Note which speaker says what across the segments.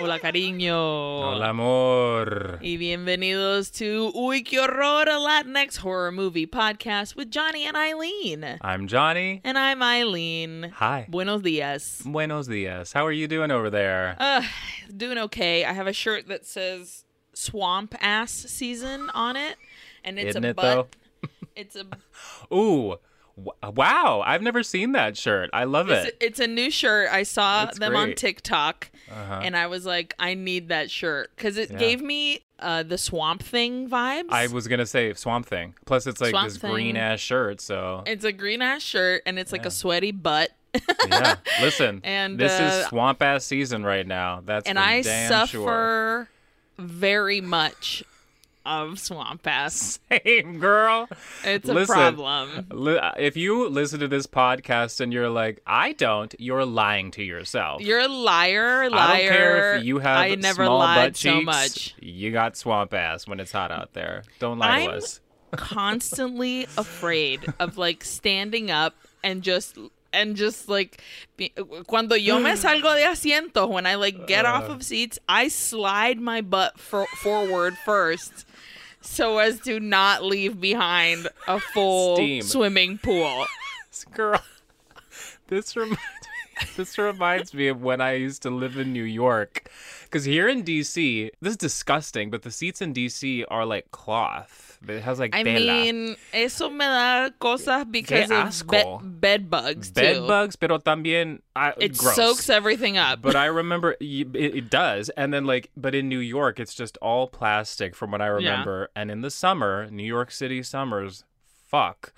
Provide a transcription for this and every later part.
Speaker 1: Hola, cariño.
Speaker 2: Hola, amor.
Speaker 1: Y bienvenidos to Uy, qué horror, a Latinx horror movie podcast with Jonny and Aileen.
Speaker 2: I'm Jonny.
Speaker 1: And I'm Aileen.
Speaker 2: Hi.
Speaker 1: Buenos dias.
Speaker 2: Buenos dias. How are you doing over there?
Speaker 1: Uh, doing okay. I have a shirt that says swamp ass season on it. And it's
Speaker 2: Isn't
Speaker 1: a
Speaker 2: it,
Speaker 1: butt. It's a
Speaker 2: Ooh. Wow. I've never seen that shirt. I love it.
Speaker 1: it's a new shirt. I saw
Speaker 2: That's
Speaker 1: them on. TikTok
Speaker 2: Uh-huh.
Speaker 1: and I was like, I need that shirt because it
Speaker 2: Yeah.
Speaker 1: gave me uh, the swamp thing vibes.
Speaker 2: I was going to say Swamp Thing. Plus, it's like
Speaker 1: Swamp
Speaker 2: this
Speaker 1: Thing.
Speaker 2: green ass shirt. So,
Speaker 1: It's a green ass shirt and it's like a sweaty butt.
Speaker 2: yeah. Listen,
Speaker 1: And,
Speaker 2: this
Speaker 1: uh,
Speaker 2: is swamp ass season right now. That's
Speaker 1: and I suffer
Speaker 2: sure.
Speaker 1: very much of swamp ass.
Speaker 2: Same, girl.
Speaker 1: It's a
Speaker 2: Listen,
Speaker 1: problem.
Speaker 2: Li- If you listen to this podcast and you're like, I don't, you're lying to yourself.
Speaker 1: You're a liar, liar.
Speaker 2: I don't care if you have
Speaker 1: I never
Speaker 2: small
Speaker 1: lied
Speaker 2: butt
Speaker 1: so much.
Speaker 2: You got swamp ass when it's hot out there. Don't lie to
Speaker 1: I'm-
Speaker 2: us.
Speaker 1: Constantly afraid of like standing up and just and just like cuando yo me salgo de asiento when I like get off
Speaker 2: Uh.
Speaker 1: of seats, I slide my butt for- forward first. So as to not leave behind a full
Speaker 2: Steam.
Speaker 1: swimming pool.
Speaker 2: Girl, this reminds me, this reminds me of when I used to live in New York. Because here in DC, this is disgusting, but the seats in DC are like cloth. It has like
Speaker 1: I mean, eso me da cosas because of
Speaker 2: asco.
Speaker 1: bed, bed bugs
Speaker 2: bed
Speaker 1: too.
Speaker 2: bugs, pero también uh,
Speaker 1: It
Speaker 2: gross.
Speaker 1: soaks everything up.
Speaker 2: But I remember it, it does, and then like, but in New York, it's just all plastic from what I remember. And in the summer, New York City summers, fuck.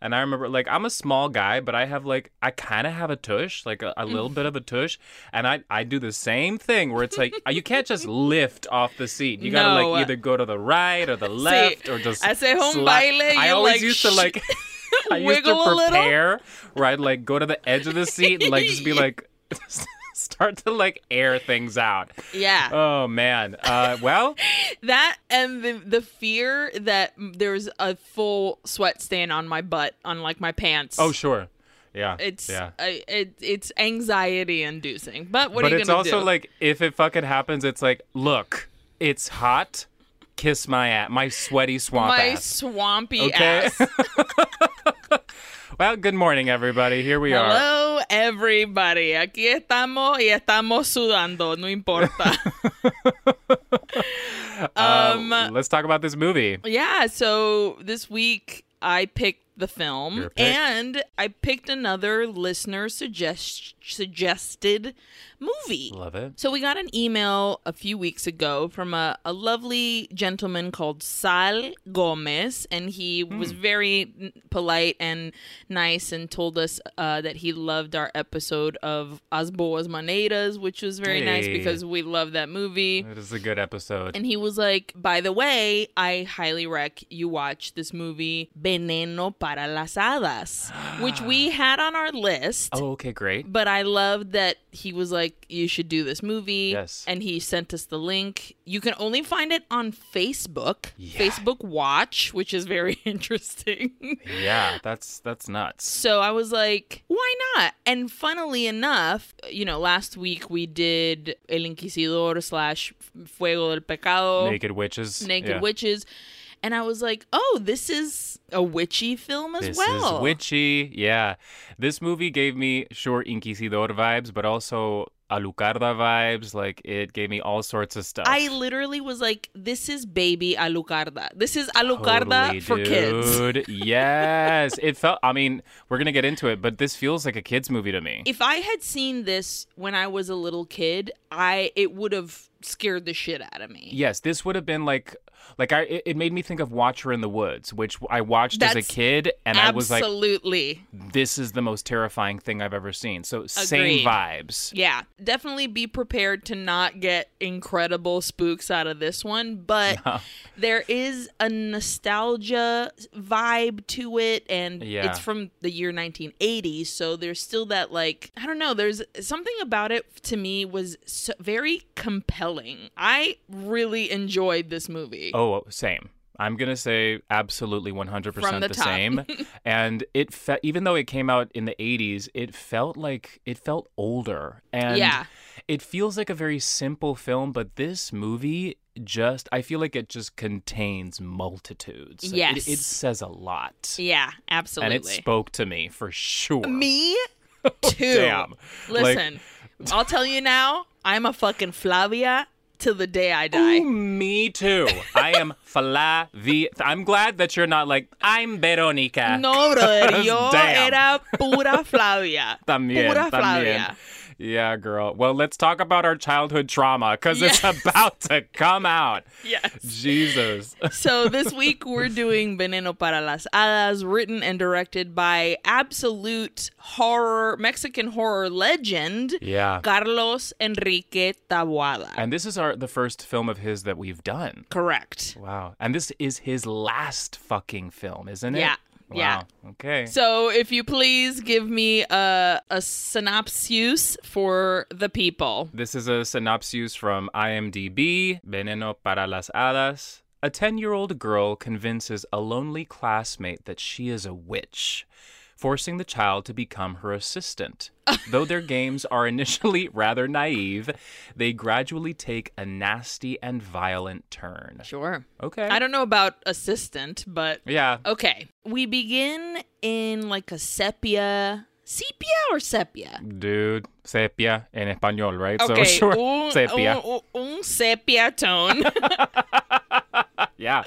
Speaker 2: And I remember like I'm a small guy, but I have like I kind of have a tush, like a, a little bit of a tush, and I I do the same thing where it's like uh, you can't just lift off the seat. You gotta
Speaker 1: No.
Speaker 2: like either go to the right or the left or just.
Speaker 1: hace un
Speaker 2: slap-
Speaker 1: baile,
Speaker 2: I
Speaker 1: you,
Speaker 2: always
Speaker 1: like,
Speaker 2: used to like. I used to
Speaker 1: wiggle a little.
Speaker 2: prepare, right? Like go to the edge of the seat and like just be like, start to like air things out.
Speaker 1: yeah.
Speaker 2: Oh man. Uh, well,
Speaker 1: that and the the fear that there's a full sweat stain on my butt on like my pants.
Speaker 2: oh sure, yeah,
Speaker 1: It's
Speaker 2: yeah.
Speaker 1: I it, it's anxiety inducing. But what
Speaker 2: but
Speaker 1: are you gonna do?
Speaker 2: But it's also like if it fucking happens, it's like, look, it's hot. Kiss my ass, my sweaty swamp
Speaker 1: my
Speaker 2: ass.
Speaker 1: swampy
Speaker 2: Okay.
Speaker 1: ass.
Speaker 2: well, good morning, everybody. Here we are.
Speaker 1: Hello everybody. Aquí estamos y estamos sudando, no importa. um
Speaker 2: Uh, let's talk about this movie.
Speaker 1: Yeah, so this week I picked the film and I picked another listener suggest suggested movie.
Speaker 2: Love it.
Speaker 1: So we got an email a few weeks ago from a, a lovely gentleman called Sal Gomez, and he was very polite and nice and told us uh, that he loved our episode of As Boas Maneiras, which was very nice because we love that movie.
Speaker 2: It is a good episode.
Speaker 1: And he was like, by the way, I highly rec you watch this movie Veneno para las Hadas, which we had on our list.
Speaker 2: oh, okay, great.
Speaker 1: But I love that he was like, you should do this movie.
Speaker 2: Yes.
Speaker 1: And he sent us the link. You can only find it on Facebook,
Speaker 2: Yeah.
Speaker 1: Facebook Watch, which is very interesting.
Speaker 2: Yeah, that's that's nuts.
Speaker 1: So I was like, why not? And funnily enough, you know, last week we did El Inquisidor slash Fuego del Pecado,
Speaker 2: Naked witches.
Speaker 1: Naked
Speaker 2: Yeah.
Speaker 1: Witches. And I was like, oh, this is a witchy film as
Speaker 2: This
Speaker 1: well.
Speaker 2: is witchy. Yeah. This movie gave me sure Inquisidor vibes, but also Alucarda vibes. Like it gave me all sorts of stuff.
Speaker 1: I literally was like, this is baby Alucarda. This is Alucarda
Speaker 2: Totally,
Speaker 1: for kids.
Speaker 2: dude. yes. It felt I mean, we're gonna get into it, but this feels like a kid's movie to me.
Speaker 1: If I had seen this when I was a little kid, I it would have scared the shit out of me.
Speaker 2: yes, this would have been like like I it, it made me think of Watcher in the Woods, which I watched as a kid and I was like
Speaker 1: Absolutely.
Speaker 2: this is the most terrifying thing I've ever seen. So same
Speaker 1: Agreed.
Speaker 2: vibes.
Speaker 1: Yeah, definitely be prepared to not get incredible spooks out of this one, but there is a nostalgia vibe to it and
Speaker 2: Yeah.
Speaker 1: it's from the year 1980, so there's still that like I don't know, there's something about it to me was so, very compelling. I really enjoyed this movie.
Speaker 2: Oh, same. I'm gonna say absolutely 100%
Speaker 1: From the
Speaker 2: the, same. and it fe- even though it came out in the 80s, it felt like it felt older. And
Speaker 1: Yeah.
Speaker 2: it feels like a very simple film, but this movie just I feel like it just contains multitudes. It-
Speaker 1: Yes.
Speaker 2: it, says a lot.
Speaker 1: Yeah, absolutely.
Speaker 2: And it spoke to me for sure.
Speaker 1: Me oh, too.
Speaker 2: Damn. Like-
Speaker 1: Listen, I'll tell you now, I'm a fucking Flavia till the day I die.
Speaker 2: Ooh, me too. I am Flavia. I'm glad that you're not like I'm Veronica.
Speaker 1: No, brother, yo
Speaker 2: Damn.
Speaker 1: era pura Flavia.
Speaker 2: También,
Speaker 1: pura
Speaker 2: también.
Speaker 1: Flavia.
Speaker 2: Yeah, girl. Well, let's talk about our childhood trauma because it's about to come out.
Speaker 1: Yes.
Speaker 2: Jesus.
Speaker 1: So this week we're doing Veneno para las Hadas, written and directed by absolute horror Mexican horror legend
Speaker 2: Yeah.
Speaker 1: Carlos Enrique Taboada.
Speaker 2: And this is our the first film of his that we've done.
Speaker 1: Correct.
Speaker 2: Wow. And this is his last fucking film, isn't it?
Speaker 1: Yeah,
Speaker 2: Wow.
Speaker 1: yeah.
Speaker 2: Okay.
Speaker 1: So if you please give me a a synopsis for the people.
Speaker 2: This is a synopsis from IMDb Veneno para las Hadas. A 10 year old girl convinces a lonely classmate that she is a witch, forcing the child to become her assistant. Though their games are initially rather naive, they gradually take a nasty and violent turn.
Speaker 1: Sure.
Speaker 2: Okay.
Speaker 1: I don't know about assistant, but
Speaker 2: yeah.
Speaker 1: okay. We begin in like a sepia, sepia or sepia.
Speaker 2: Dude, sepia in español, right?
Speaker 1: Okay,
Speaker 2: So sure,
Speaker 1: un,
Speaker 2: sepia.
Speaker 1: Un, un sepia tone.
Speaker 2: yeah.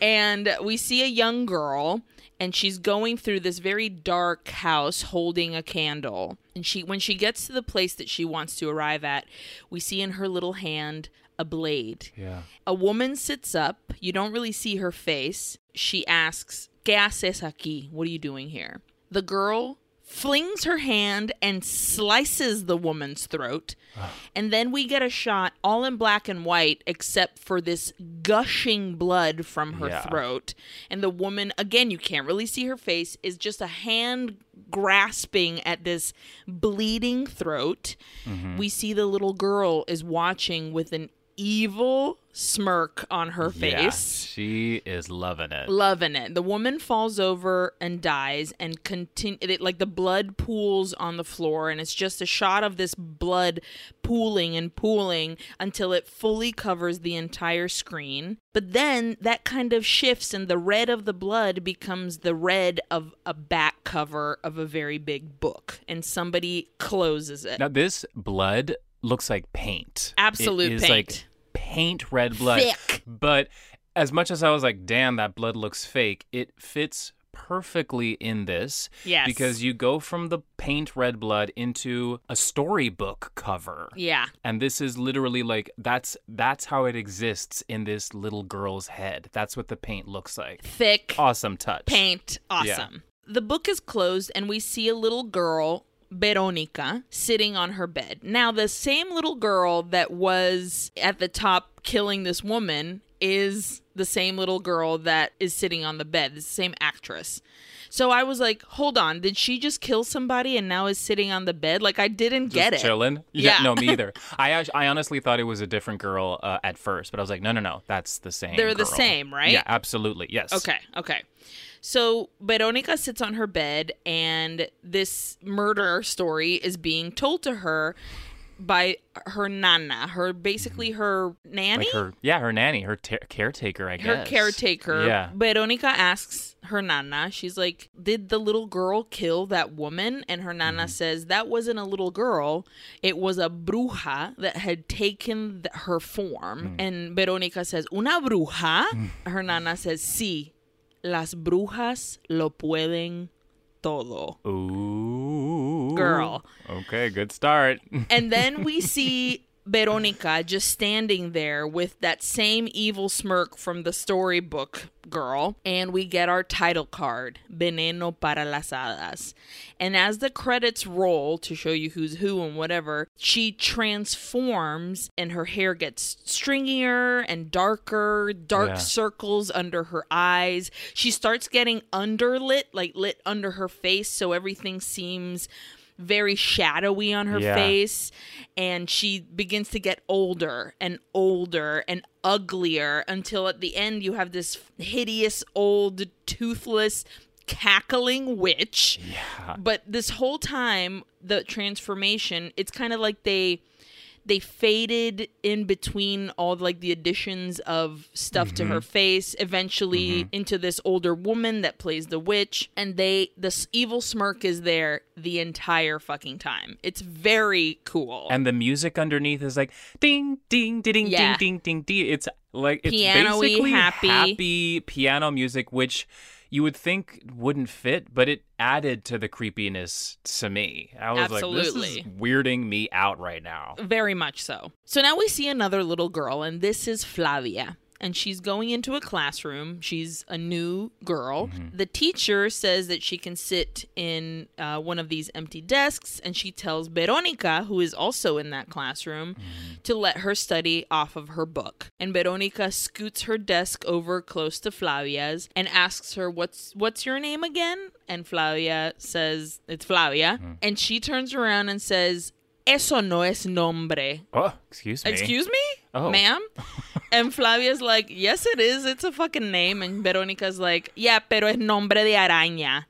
Speaker 1: and we see a young girl and she's going through this very dark house holding a candle and she when she gets to the place that she wants to arrive at we see in her little hand a blade
Speaker 2: Yeah.
Speaker 1: a woman sits up you don't really see her face she asks ¿Qué haces aquí? What are you doing here? The girl flings her hand and slices the woman's throat. Ah. And then we get a shot all in black and white except for this gushing blood from her
Speaker 2: Yeah.
Speaker 1: throat. And the woman, again, you can't really see her face, is just a hand grasping at this bleeding throat. Mm-hmm. We see the little girl is watching with an evil smirk on her
Speaker 2: Yeah,
Speaker 1: face.
Speaker 2: she is loving it.
Speaker 1: Loving it. The woman falls over and dies, and continue. It, like the blood pools on the floor, and it's just a shot of this blood pooling and pooling until it fully covers the entire screen. But then that kind of shifts, and the red of the blood becomes the red of a back cover of a very big book, and somebody closes it.
Speaker 2: Now this blood looks like paint.
Speaker 1: Absolute
Speaker 2: it is
Speaker 1: paint.
Speaker 2: like paint red blood.
Speaker 1: Thick.
Speaker 2: But as much as I was like, damn, that blood looks fake, it fits perfectly in this.
Speaker 1: Yes.
Speaker 2: Because you go from the paint red blood into a storybook cover.
Speaker 1: Yeah.
Speaker 2: And this is literally like that's that's how it exists in this little girl's head. That's what the paint looks like.
Speaker 1: Thick.
Speaker 2: Awesome touch.
Speaker 1: paint. Awesome. The book is closed, and we see a little girl, Veronica, sitting on her bed. Now, the same little girl that was at the top killing this woman is the same little girl that is sitting on the bed, the same actress. So I was like, hold on, did she just kill somebody and now is sitting on the bed? Like, I didn't get it.
Speaker 2: Chilling.
Speaker 1: Yeah.
Speaker 2: no, me either. I I honestly thought it was a different girl uh, at first, but I was like, no, no, no, that's the same.
Speaker 1: They're the same, right?
Speaker 2: Yeah, absolutely. Yes.
Speaker 1: Okay, okay. So Veronica sits on her bed, and this murder story is being told to her by her nana, her basically her nanny,
Speaker 2: Like her, yeah, her nanny, her ta- caretaker, I guess.
Speaker 1: her caretaker.
Speaker 2: Yeah.
Speaker 1: Veronica asks her nana, she's like, "Did the little girl kill that woman?" And her nana
Speaker 2: Mm-hmm.
Speaker 1: says, "That wasn't a little girl. It was a bruja that had taken th- her form."
Speaker 2: Mm.
Speaker 1: And Veronica says, "Una bruja?" Her nana says, "Sí, las brujas lo pueden todo."
Speaker 2: Ooh.
Speaker 1: Girl.
Speaker 2: Okay, good start.
Speaker 1: And then we see Veronica just standing there with that same evil smirk from the storybook girl. And we get our title card, Veneno para las Hadas. And as the credits roll to show you who's who and whatever, she transforms and her hair gets stringier and darker, dark
Speaker 2: Yeah.
Speaker 1: circles under her eyes. She starts getting underlit, like lit under her face, so everything seems very shadowy on her
Speaker 2: Yeah.
Speaker 1: face and she begins to get older and older and uglier until at the end you have this hideous old toothless cackling witch
Speaker 2: Yeah.
Speaker 1: but this whole time the transformation it's kind of like they they faded in between all like the additions of stuff to her mm-hmm. face eventually mm-hmm. into this older woman that plays the witch and they this evil smirk is there the entire fucking time it's very cool
Speaker 2: And the music underneath is like ding ding ding ding
Speaker 1: Yeah.
Speaker 2: ding ding ding ding. It's like it's
Speaker 1: Piano-y,
Speaker 2: basically
Speaker 1: happy.
Speaker 2: happy piano music, which you would think wouldn't fit, but it added to the creepiness to me. I was like, this is weirding me out right now.
Speaker 1: Very much so. So now we see another little girl, and this is Flavia. And she's going into a classroom. She's a new girl. Mm-hmm. The teacher says that she can sit in uh, one of these empty desks, and she tells Veronica, who is also in that classroom, mm-hmm. to let her study off of her book. And Veronica scoots her desk over close to Flavia's and asks her, "What's what's your name again?" And Flavia says, "It's Flavia." Mm-hmm. And she turns around and says, "Eso no es nombre."
Speaker 2: Oh, excuse me.
Speaker 1: Excuse me,
Speaker 2: Oh.
Speaker 1: ma'am? and Flavia's like, yes, it is. It's a fucking name. And Veronica's like, yeah, pero es nombre de araña.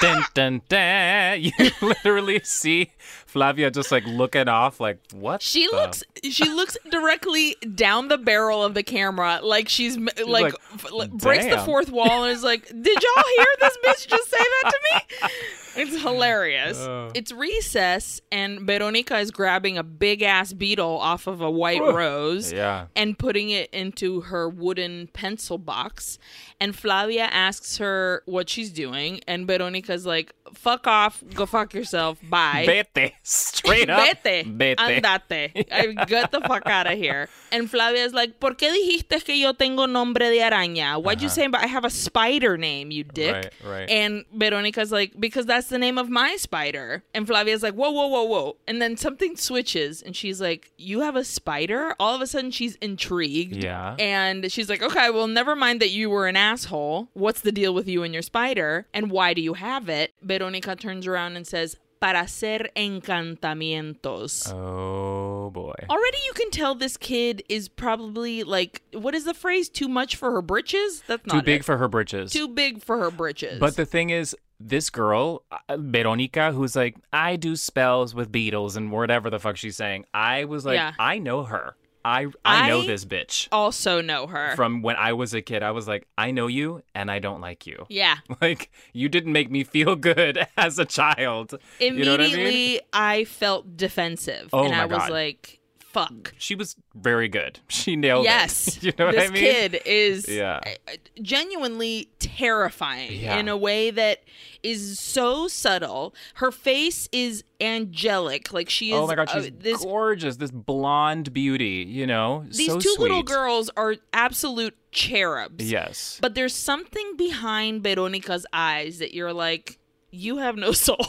Speaker 2: Dun, dun, dun. You literally see Flavia just like looking off, like what?
Speaker 1: She
Speaker 2: the-
Speaker 1: looks. She looks directly down the barrel of the camera, like she's like,
Speaker 2: like,
Speaker 1: f- breaks the fourth wall and is like, "Did y'all hear this bitch just say that to me?" It's hilarious.
Speaker 2: Oh.
Speaker 1: It's recess, and Veronica is grabbing a big ass beetle off of a white rose.
Speaker 2: Yeah.
Speaker 1: and putting it into her wooden pencil box. And Flavia asks her what she's doing, and Veronica's like, "Fuck off, go fuck yourself, bye."
Speaker 2: Vete straight up.
Speaker 1: Vete,
Speaker 2: Vete.
Speaker 1: andate. I get the fuck out of here. And Flavia's like, ¿Por qué dijiste que yo tengo nombre de araña? Why'd you uh-huh. say I have a spider name, you dick?
Speaker 2: Right, right.
Speaker 1: And Veronica's like, because that's the name of my spider. And Flavia's like, whoa, whoa, whoa, whoa. And then something switches, and she's like, you have a spider? All of a sudden, she's intrigued.
Speaker 2: Yeah.
Speaker 1: And she's like, okay, well, never mind that you were an asshole. What's the deal with you and your spider? And why do you have it? Veronica turns around and says, para hacer encantamientos.
Speaker 2: Oh boy.
Speaker 1: Already you can tell this kid is probably like, what is the phrase? Too much for her britches? That's not
Speaker 2: Too big
Speaker 1: it.
Speaker 2: for her britches.
Speaker 1: Too big for her britches.
Speaker 2: But the thing is, this girl, uh, Veronica, who's like, I do spells with beetles and whatever the fuck she's saying. I was like,
Speaker 1: Yeah.
Speaker 2: I know her. I I know
Speaker 1: I-
Speaker 2: this bitch.
Speaker 1: also know her.
Speaker 2: From when I was a kid, I was like, I know you and I don't like you.
Speaker 1: yeah.
Speaker 2: Like, you didn't make me feel good as a child.
Speaker 1: Immediately,
Speaker 2: You know what I mean?
Speaker 1: I, felt defensive.
Speaker 2: Oh
Speaker 1: and
Speaker 2: my
Speaker 1: I was
Speaker 2: God.
Speaker 1: like, fuck.
Speaker 2: She was very good. She nailed
Speaker 1: Yes.
Speaker 2: it. you know what
Speaker 1: this
Speaker 2: I mean?
Speaker 1: kid is
Speaker 2: Yeah.
Speaker 1: uh, genuinely terrifying
Speaker 2: Yeah.
Speaker 1: in a way that is so subtle. Her face is angelic. Like she is
Speaker 2: Oh my god,
Speaker 1: uh,
Speaker 2: she's
Speaker 1: this
Speaker 2: gorgeous. This blonde beauty, you know,
Speaker 1: these
Speaker 2: so
Speaker 1: two little girls are absolute cherubs.
Speaker 2: Yes.
Speaker 1: But there's something behind Veronica's eyes that you're like, you have no soul.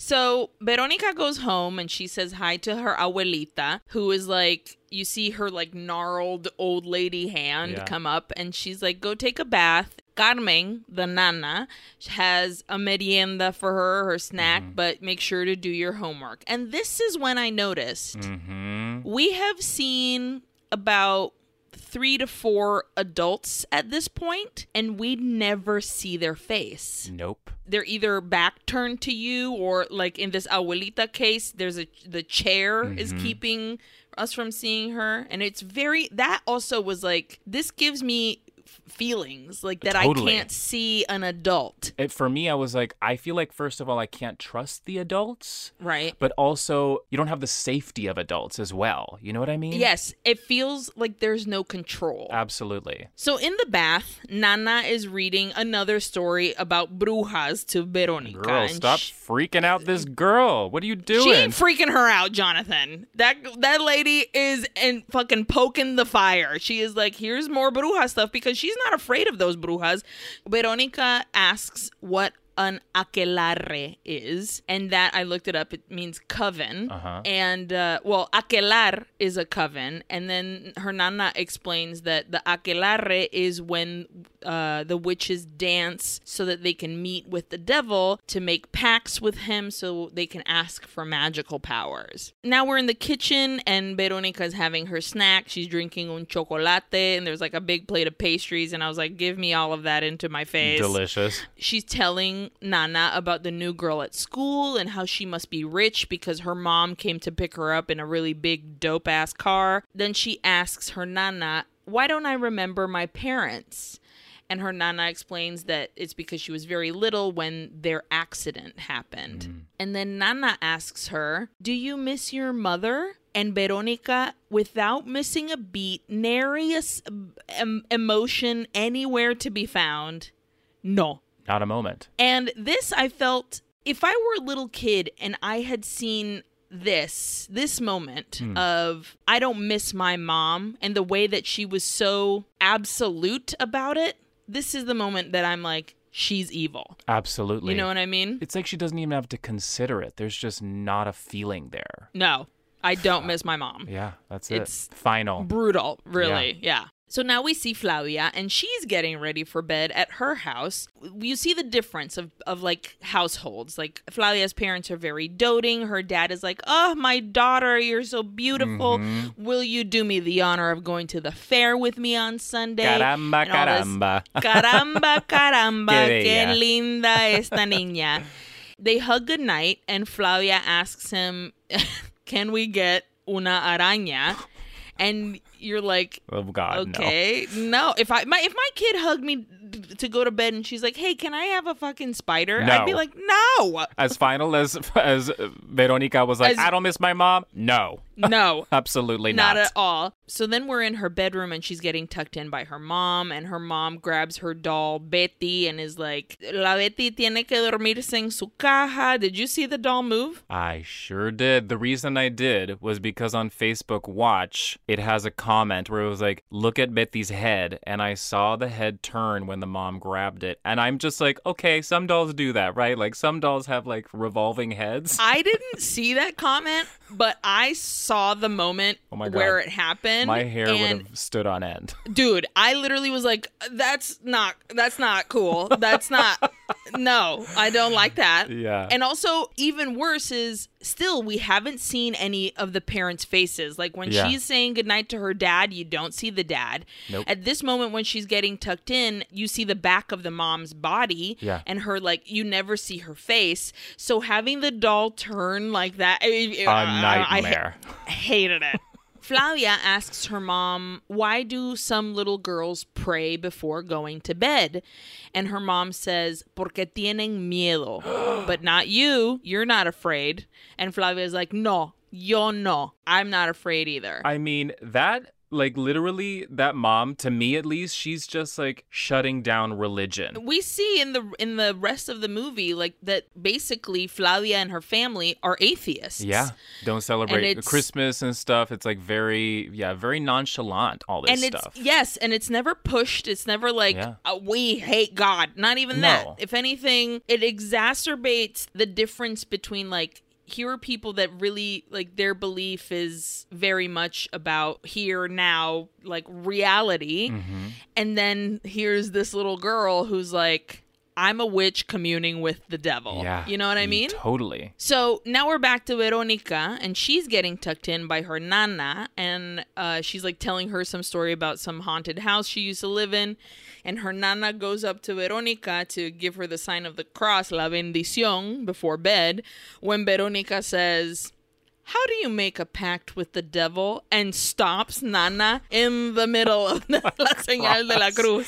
Speaker 1: So Veronica goes home and she says hi to her abuelita, who is like, you see her like gnarled old lady hand
Speaker 2: Yeah.
Speaker 1: come up, and she's like, go take a bath. Carmen, the nana, has a merienda for her, her snack,
Speaker 2: Mm-hmm.
Speaker 1: but make sure to do your homework. And this is when I noticed
Speaker 2: hmm
Speaker 1: we have seen about three to four adults at this point, and we never see their face.
Speaker 2: Nope.
Speaker 1: They're either back turned to you, or like in this abuelita case, there's a the chair is
Speaker 2: Mm-hmm.
Speaker 1: keeping us from seeing her, and it's very. That also was like this gives me feelings like that
Speaker 2: Totally.
Speaker 1: I can't see an adult,
Speaker 2: It, for me, I was like, I feel like first of all, I can't trust the adults,
Speaker 1: right?
Speaker 2: but also you don't have the safety of adults as well. You know what I mean?
Speaker 1: Yes, it feels like there's no control.
Speaker 2: Absolutely.
Speaker 1: So in the bath, Nana is reading another story about brujas to Veronica.
Speaker 2: Girl, stop
Speaker 1: sh-
Speaker 2: freaking out this girl. What are you doing?
Speaker 1: She ain't freaking her out, Jonathan. That that lady is and fucking poking the fire. She is like, here's more bruja stuff because she's not afraid of those brujas. Veronica asks what an aquelarre is, and that I looked it up. It means coven,
Speaker 2: Uh-huh.
Speaker 1: and uh, well, aquelar is a coven, and then her nana explains that the aquelarre is when uh, the witches dance so that they can meet with the devil to make pacts with him, so they can ask for magical powers. Now we're in the kitchen, and Veronica is having her snack. She's drinking un chocolate, and there's like a big plate of pastries, and I was like, "Give me all of that into my face."
Speaker 2: Delicious.
Speaker 1: she's telling Nana about the new girl at school and how she must be rich because her mom came to pick her up in a really big dope ass car. Then she asks her Nana, Why don't I remember my parents? And her Nana explains that it's because she was very little when their accident happened. Mm. And then Nana asks her, Do you miss your mother? And Veronica, without missing a beat, nary a emotion anywhere to be found, no.
Speaker 2: Not a moment.
Speaker 1: And this I felt if I were a little kid and I had seen this this moment hmm. of I don't miss my mom and the way that she was so absolute about it, this is the moment that I'm like she's evil.
Speaker 2: Absolutely.
Speaker 1: You know what I mean?
Speaker 2: it's like she doesn't even have to consider it. There's just not a feeling there.
Speaker 1: No. I don't miss my mom.
Speaker 2: Yeah, that's
Speaker 1: It's
Speaker 2: it. It's final.
Speaker 1: brutal, really. Yeah. So now we see Flavia, and she's getting ready for bed at her house. You see the difference of, of like households. Like Flavia's parents are very doting. Her dad is like, Oh, my daughter, you're so beautiful.
Speaker 2: Mm-hmm.
Speaker 1: Will you do me the honor of going to the fair with me on Sunday?
Speaker 2: Caramba,
Speaker 1: all this,
Speaker 2: caramba.
Speaker 1: Caramba, caramba,
Speaker 2: qué
Speaker 1: linda esta niña. They hug goodnight, and Flavia asks him, Can we get una araña? And you're like,
Speaker 2: Oh God,
Speaker 1: okay, no. If I my if my kid hugged me to go to bed and she's like, "Hey, can I have a fucking spider?" I'd be like, "No,
Speaker 2: As final as as Veronica was like,
Speaker 1: As-
Speaker 2: I don't miss my mom. No,
Speaker 1: no."
Speaker 2: absolutely
Speaker 1: Not
Speaker 2: not.
Speaker 1: at all. So then we're in her bedroom and she's getting tucked in by her mom, and her mom grabs her doll Betty and is like, "La Betty tiene que dormirse en su caja." Did you see the doll move?
Speaker 2: I sure did. The reason I did was because on Facebook Watch, it has a comment where it was like, look at Betty's head. And I saw the head turn when the mom grabbed it. And I'm just like, okay, some dolls do that, right? Like some dolls have like revolving heads.
Speaker 1: I didn't see that comment, but I saw the moment
Speaker 2: Oh my God.
Speaker 1: where it happened.
Speaker 2: My hair
Speaker 1: and
Speaker 2: would have stood on end.
Speaker 1: dude i literally was like that's not that's not cool that's not no i don't like that
Speaker 2: Yeah.
Speaker 1: and also even worse is still we haven't seen any of the parents faces like when
Speaker 2: Yeah.
Speaker 1: she's saying goodnight to her dad you don't see the dad
Speaker 2: Nope.
Speaker 1: at this moment when she's getting tucked in you see the back of the mom's body
Speaker 2: Yeah.
Speaker 1: and her like you never see her face so having the doll turn like that I,
Speaker 2: A
Speaker 1: I- I-
Speaker 2: nightmare.
Speaker 1: hated it. Flavia asks her mom, Why do some little girls pray before going to bed? And her mom says, Porque tienen miedo. but not you. You're not afraid. And Flavia's like, No, yo no. I'm not afraid either.
Speaker 2: I mean, that, like, literally, that mom, to me at least, she's just like shutting down religion.
Speaker 1: we see in the in the rest of the movie like that basically Flavia and her family are atheists.
Speaker 2: Yeah. Don't celebrate
Speaker 1: it's-
Speaker 2: Christmas and stuff. It's like very, yeah, very nonchalant, all this
Speaker 1: and it's
Speaker 2: stuff.
Speaker 1: yes, and it's never pushed. It's never like
Speaker 2: Yeah.
Speaker 1: uh, we hate God. Not even
Speaker 2: No.
Speaker 1: that. If anything, it exacerbates the difference between like here are people that really like their belief is very much about here now like reality
Speaker 2: Mm-hmm.
Speaker 1: and then here's this little girl who's like i'm a witch communing with the devil
Speaker 2: Yeah.
Speaker 1: you know what i mean
Speaker 2: Totally.
Speaker 1: so now we're back to Veronica, and she's getting tucked in by her nana, and uh, she's like telling her some story about some haunted house she used to live in. And her nana goes up to Veronica to give her the sign of the cross, la bendición, before bed. When Veronica says, how do you make a pact with the devil? And stops Nana in the middle of the La Señal de la Cruz.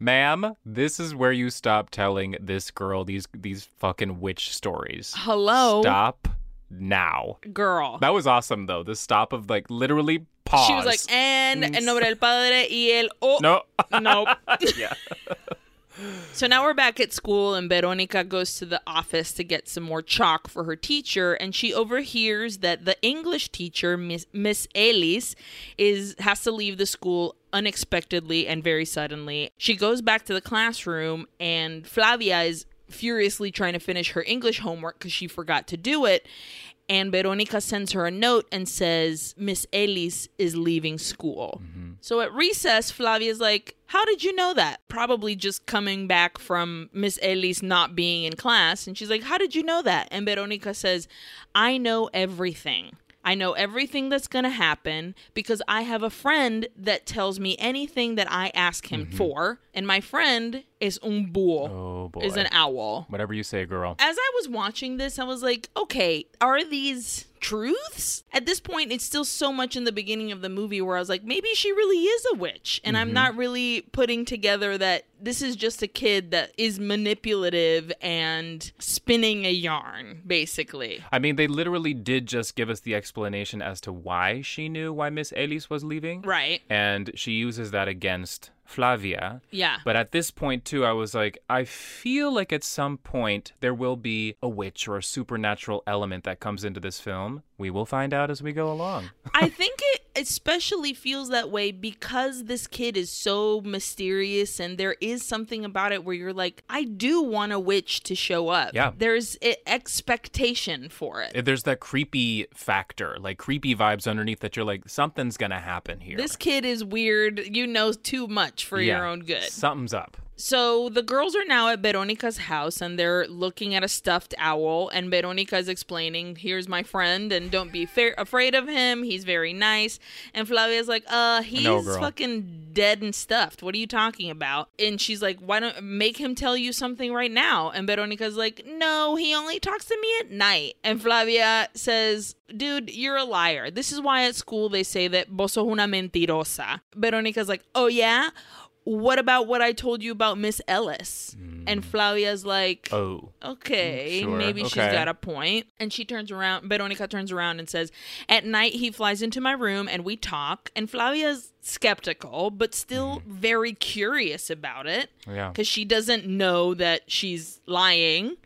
Speaker 2: Ma'am, this is where you stop telling this girl these these fucking witch stories.
Speaker 1: Hello,
Speaker 2: Stop now.
Speaker 1: girl.
Speaker 2: That was awesome though. The stop of like literally pause.
Speaker 1: She was like, and en nombre del Padre y el oh
Speaker 2: no.
Speaker 1: nope.
Speaker 2: yeah.
Speaker 1: So now we're back at school, and Veronica goes to the office to get some more chalk for her teacher, and she overhears that the English teacher, Miss, Miss Ellis, is has to leave the school unexpectedly and very suddenly. She goes back to the classroom, and Flavia is furiously trying to finish her English homework because she forgot to do it. And Veronica sends her a note and says, Miss Ellis is leaving school. Mm-hmm. So at recess, Flavia's like, How did you know that? Probably just coming back from Miss Ellis not being in class. And she's like, How did you know that? And Veronica says, I know everything. I know everything that's going to happen because I have a friend that tells me anything that I ask him mm-hmm. for. And my friend is un búho,
Speaker 2: Oh boy.
Speaker 1: is an owl.
Speaker 2: Whatever you say, girl.
Speaker 1: As I was watching this, I was like, okay, are these truths? At this point, it's still so much in the beginning of the movie where I was like, maybe she really is a witch. And I'm mm-hmm. not really putting together that this is just a kid that is manipulative and spinning a yarn, basically.
Speaker 2: I mean, they literally did just give us the explanation as to why she knew why Miss Elise was leaving.
Speaker 1: Right.
Speaker 2: And she uses that against Flavia.
Speaker 1: Yeah.
Speaker 2: But at this point, too, I was like, I feel like at some point there will be a witch or a supernatural element that comes into this film. We will find out as we go along.
Speaker 1: I think it especially feels that way because this kid is so mysterious and there is something about it where you're like, I do want a witch to show up.
Speaker 2: Yeah.
Speaker 1: There's expectation for it.
Speaker 2: Eh, there's that creepy factor, like creepy vibes underneath that you're like, something's to happen here.
Speaker 1: This kid is weird. You know too much for your own good.
Speaker 2: Something's up.
Speaker 1: So the girls are now at Veronica's house and they're looking at a stuffed owl. And Veronica's explaining, "Here's my friend, and don't be fa- afraid of him. He's very nice." And Flavia's like, "Uh, he's
Speaker 2: girl.
Speaker 1: fucking dead and stuffed. What are you talking about?" And she's like, "Why don't make him tell you something right now?" And Veronica's like, "No, he only talks to me at night." And Flavia says, dude, you're a liar. This is why at school they say that vos sos una mentirosa. Veronica's like, oh yeah? What about what I told you about Miss Ellis? Hmm. And Flavia's like,
Speaker 2: Oh.
Speaker 1: okay,
Speaker 2: Sure,
Speaker 1: maybe she's got a point. And she turns around, Veronica turns around and says, At night, he flies into my room and we talk. And Flavia's skeptical, but still hmm. very curious about it
Speaker 2: Yeah.
Speaker 1: because she doesn't know that she's lying.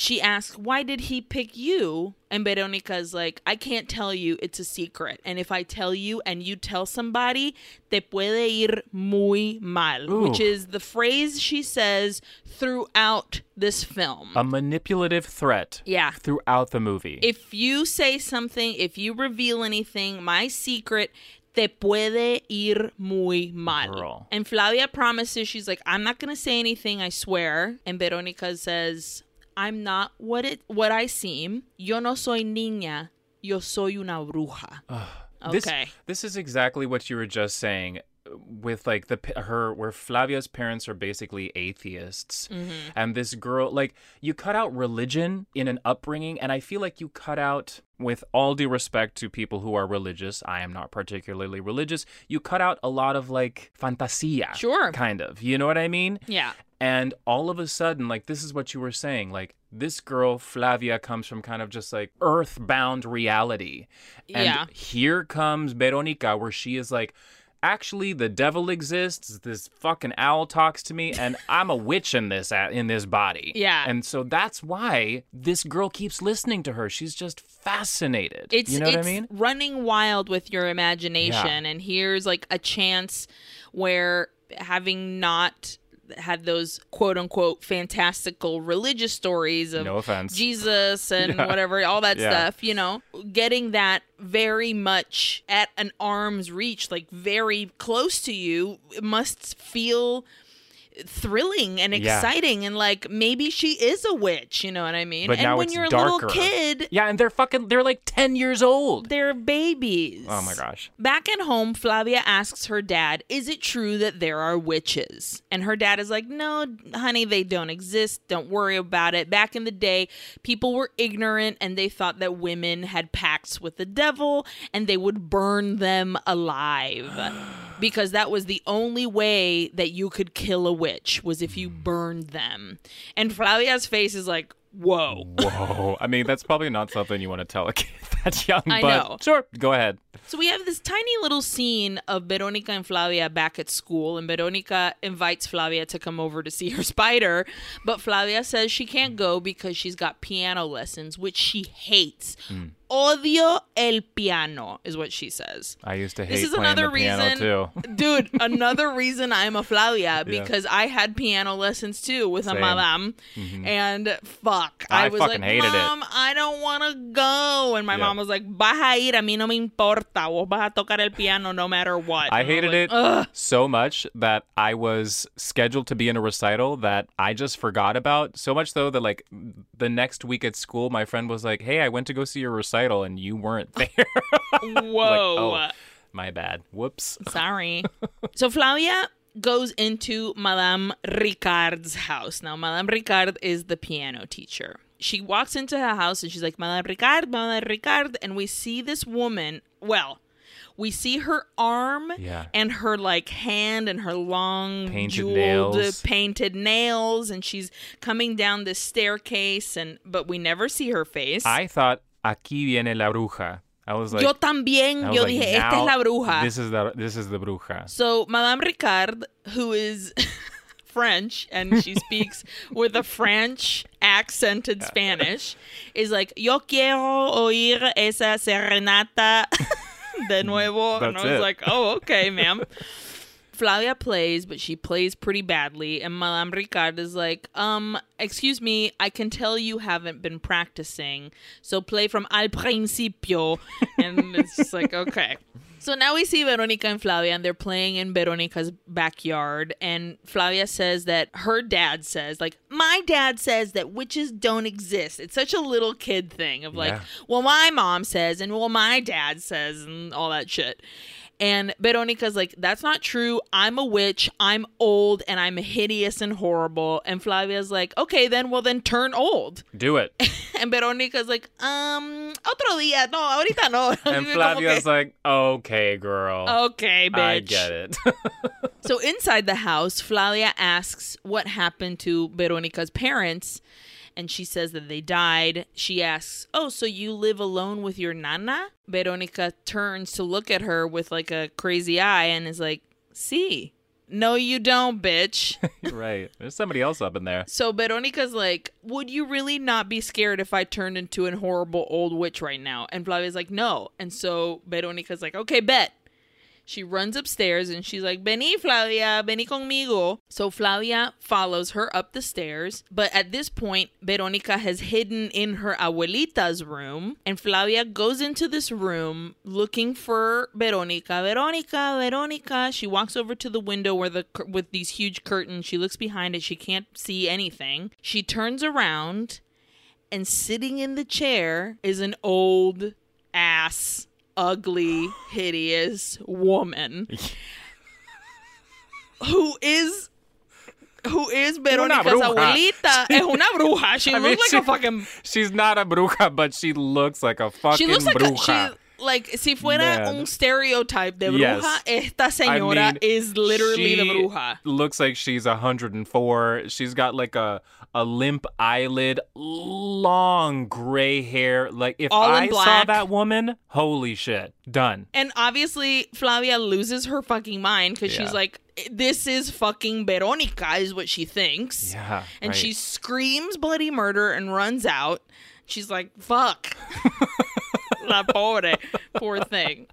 Speaker 1: She asks, Why did he pick you? And Veronica's like, I can't tell you. It's a secret. And if I tell you and you tell somebody, te puede ir muy mal, which is the phrase she says throughout this film.
Speaker 2: A manipulative threat
Speaker 1: yeah.
Speaker 2: throughout the movie.
Speaker 1: If you say something, if you reveal anything, my secret te puede ir muy mal.
Speaker 2: Girl.
Speaker 1: And Flavia promises, she's like, I'm not gonna say anything, I swear. And Veronica says, I'm not what it what I seem. Yo no soy niña, yo soy una bruja.
Speaker 2: This,
Speaker 1: okay.
Speaker 2: this is exactly what you were just saying with like the her where Flavia's parents are basically atheists
Speaker 1: Mm-hmm.
Speaker 2: and this girl like you cut out religion in an upbringing and I feel like you cut out with all due respect to people who are religious I am not particularly religious you cut out a lot of like fantasia
Speaker 1: Sure.
Speaker 2: kind of you know what I mean
Speaker 1: Yeah.
Speaker 2: and all of a sudden, like, this is what you were saying. Like, this girl, Flavia, comes from kind of just like earthbound reality. And
Speaker 1: Yeah.
Speaker 2: here comes Veronica, where she is like, actually, the devil exists. This fucking owl talks to me, and I'm a witch in this in this body.
Speaker 1: Yeah.
Speaker 2: And so that's why this girl keeps listening to her. She's just fascinated.
Speaker 1: It's
Speaker 2: you know
Speaker 1: it's
Speaker 2: what I mean?
Speaker 1: running wild with your imagination, and here's like a chance where having not had those quote unquote fantastical religious stories of
Speaker 2: No offense.
Speaker 1: Jesus and whatever, all that
Speaker 2: Yeah.
Speaker 1: stuff, you know, getting that very much at an arm's reach, like very close to you, must feel thrilling and
Speaker 2: Yeah.
Speaker 1: exciting and like maybe she is a witch, you know what I mean?
Speaker 2: But
Speaker 1: and
Speaker 2: now
Speaker 1: when
Speaker 2: it's
Speaker 1: you're a
Speaker 2: darker.
Speaker 1: little kid,
Speaker 2: Yeah, and they're fucking. They're like ten years old.
Speaker 1: they're babies.
Speaker 2: Oh my gosh.
Speaker 1: Back at home, Flavia asks her dad, Is it true that there are witches? And her dad is like, No, honey, they don't exist. Don't worry about it. Back in the day, people were ignorant and they thought that women had pacts with the devil and they would burn them alive. Because that was the only way that you could kill a witch was if you burned them. And Flavia's face is like, whoa.
Speaker 2: Whoa. I mean, that's probably not something you want to tell a kid that young,
Speaker 1: I
Speaker 2: but
Speaker 1: know.
Speaker 2: sure, go ahead.
Speaker 1: So we have this tiny little scene of Veronica and Flavia back at school, and Veronica invites Flavia to come over to see her spider, but Flavia says she can't go because she's got piano lessons, which she hates.
Speaker 2: Hmm.
Speaker 1: Odio el piano is what she says.
Speaker 2: I used to hate
Speaker 1: This is another reason,
Speaker 2: too.
Speaker 1: dude. Another reason I'm a Flavia because I had piano lessons too with a
Speaker 2: Same. Mm-hmm.
Speaker 1: and fuck,
Speaker 2: I
Speaker 1: I, was like,
Speaker 2: hated it.
Speaker 1: Mom, I don't want to go, and my
Speaker 2: Yeah.
Speaker 1: mom was like, Vas a ir, a mí no me importa, vos vas a tocar el piano no matter what.
Speaker 2: I
Speaker 1: And
Speaker 2: hated
Speaker 1: like,
Speaker 2: it
Speaker 1: Ugh.
Speaker 2: so much that I was scheduled to be in a recital that I just forgot about. So much so that like the next week at school, my friend was like, "Hey, I went to go see your recital and you weren't there."
Speaker 1: Whoa.
Speaker 2: oh. my bad. Whoops.
Speaker 1: Sorry. so Flavia goes into Madame Ricard's house. Now, Madame Ricard is the piano teacher. She walks into her house and she's like, Madame Ricard, Madame Ricard. And we see this woman, well, we see her arm
Speaker 2: Yeah.
Speaker 1: and her like hand and her long
Speaker 2: Painted
Speaker 1: jeweled
Speaker 2: nails.
Speaker 1: painted nails and she's coming down this staircase and but we never see her face.
Speaker 2: I thought aquí viene la bruja. I was like,
Speaker 1: Yo también,
Speaker 2: I was
Speaker 1: yo
Speaker 2: like,
Speaker 1: dije, esta es la bruja.
Speaker 2: This is the this is the bruja.
Speaker 1: So Madame Ricard, who is French and she speaks with a French accented Spanish, is like, Yo quiero oír esa serenata de nuevo. and I was
Speaker 2: it.
Speaker 1: like, Oh, okay, ma'am. Flavia plays, but she plays pretty badly. And Madame Ricard is like, um, excuse me, I can tell you haven't been practicing. So play from al principio. And it's just like, okay. So now we see Veronica and Flavia, and they're playing in Veronica's backyard. And Flavia says that her dad says, like, my dad says that witches don't exist. It's such a little kid thing of like,
Speaker 2: Yeah.
Speaker 1: well, my mom says, and well, my dad says, and all that shit. And Veronica's like, that's not true. I'm a witch. I'm old and I'm hideous and horrible. And Flavia's like, okay, then, well, then turn old.
Speaker 2: Do it.
Speaker 1: And Veronica's like, um, otro día. No, ahorita no.
Speaker 2: And Flavia's like, okay, girl.
Speaker 1: okay, bitch.
Speaker 2: I get it.
Speaker 1: So inside the house, Flavia asks what happened to Veronica's parents. And she says that they died. She asks, Oh, so you live alone with your nana? Veronica turns to look at her with like a crazy eye and is like, See. No, you don't, bitch.
Speaker 2: right. There's somebody else up in there.
Speaker 1: so Veronica's like, Would you really not be scared if I turned into a horrible old witch right now? And Flavia's like, No. And so Veronica's like, Okay, bet. She runs upstairs and she's like, Vení, Flavia, vení conmigo. So Flavia follows her up the stairs. But at this point, Veronica has hidden in her abuelita's room. And Flavia goes into this room looking for Veronica. Veronica, Veronica. She walks over to the window where the with these huge curtains. She looks behind it. She can't see anything. She turns around and sitting in the chair is an old ass ugly hideous woman who is who is Veronica's abuelita. Es una bruja. She
Speaker 2: I
Speaker 1: looks
Speaker 2: mean,
Speaker 1: like
Speaker 2: she-
Speaker 1: a fucking
Speaker 2: She's not a bruja, but she looks like a fucking
Speaker 1: she looks like a,
Speaker 2: bruja.
Speaker 1: she like si fuera
Speaker 2: Man.
Speaker 1: un stereotype de bruja
Speaker 2: Yes.
Speaker 1: esta
Speaker 2: I
Speaker 1: señora
Speaker 2: mean,
Speaker 1: is literally the bruja
Speaker 2: Looks like she's 104. She's got like a a limp eyelid, long gray hair. Like if
Speaker 1: All
Speaker 2: I saw that woman, holy shit, done.
Speaker 1: And obviously, Flavia loses her fucking mind because
Speaker 2: Yeah.
Speaker 1: she's like, this is fucking Veronica, is what she thinks.
Speaker 2: Yeah,
Speaker 1: And
Speaker 2: right.
Speaker 1: she screams bloody murder and runs out. She's like, fuck. La pobre. Poor thing.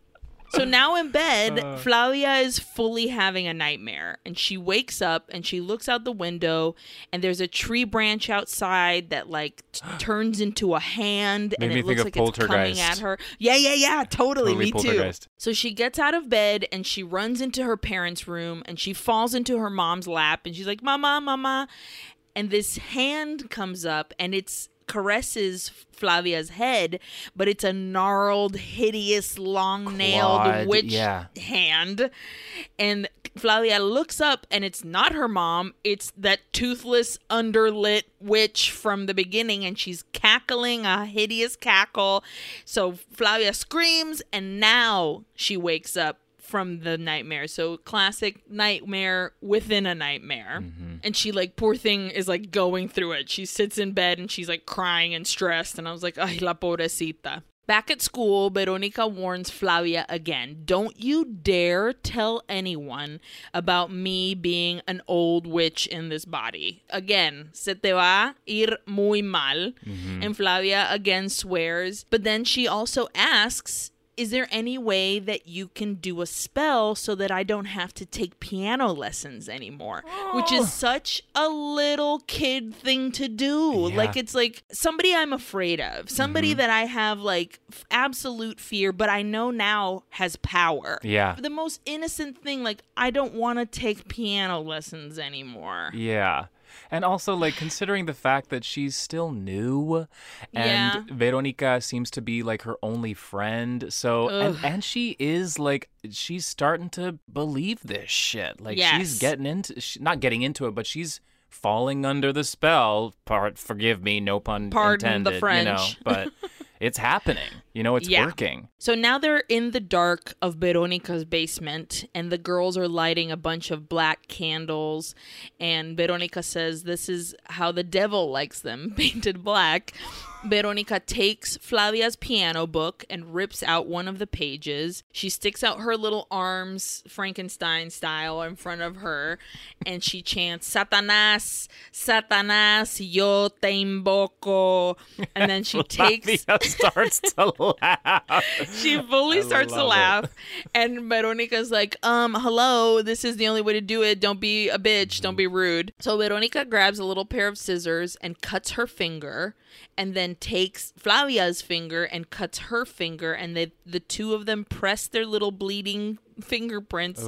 Speaker 1: So now in bed,
Speaker 2: Uh.
Speaker 1: Flavia is fully having a nightmare. And she wakes up and she looks out the window, and there's a tree branch outside that, like, t- turns into a hand and it looks like it's coming at her. Yeah, yeah, yeah. Totally.
Speaker 2: Totally
Speaker 1: me too. So she gets out of bed and she runs into her parents' room and she falls into her mom's lap and she's like, Mama, Mama. And this hand comes up and it's caresses Flavia's head, but it's a gnarled, hideous, long nailed witch
Speaker 2: yeah.
Speaker 1: hand. And Flavia looks up and it's not her mom, it's that toothless, underlit witch from the beginning, and she's cackling a hideous cackle. So Flavia screams, and now she wakes up from the nightmare. So classic nightmare within a nightmare. Mm-hmm. And she like poor thing is like going through it. She sits in bed and she's like crying and stressed and I was like, "Ay, la pobrecita." Back at school, Veronica warns Flavia again Don't you dare tell anyone about me being an old witch in this body. Again, se te va ir muy mal. Mm-hmm. And Flavia again swears. But then she also asks is there any way that you can do a spell so that I don't have to take piano lessons anymore? Which is oh. such a little kid thing to do.
Speaker 2: Yeah.
Speaker 1: Like it's like somebody I'm afraid of, somebody mm-hmm. that I have like f- absolute fear, but I know now has power.
Speaker 2: Yeah.
Speaker 1: The most innocent thing, like I don't want to take piano lessons anymore.
Speaker 2: Yeah. And also, like, considering the fact that she's still new and
Speaker 1: Yeah.
Speaker 2: Veronica seems to be like her only friend. So, and, and she is like, she's starting to believe this shit. Like,
Speaker 1: Yes.
Speaker 2: she's getting into, she, not getting into it, but she's falling under the spell. Part, forgive me, no pun
Speaker 1: Pardon the
Speaker 2: intended, you know,
Speaker 1: French.
Speaker 2: but it's happening. You know, it's
Speaker 1: Yeah.
Speaker 2: working.
Speaker 1: So now they're in the dark of Veronica's basement, and the girls are lighting a bunch of black candles. And Veronica says this is how the devil likes them, painted black. Veronica takes Flavia's piano book and rips out one of the pages. She sticks out her little arms, Frankenstein style, in front of her, and she chants, Satanás, Satanás, yo te invoco. And then she takes
Speaker 2: Flavia starts to laugh.
Speaker 1: she fully
Speaker 2: I
Speaker 1: starts to
Speaker 2: love it.
Speaker 1: laugh and veronica's like um hello this is the only way to do it don't be a bitch don't be rude so veronica grabs a little pair of scissors and cuts her finger and then takes flavia's finger and cuts her finger and they, the two of them press their little bleeding fingerprints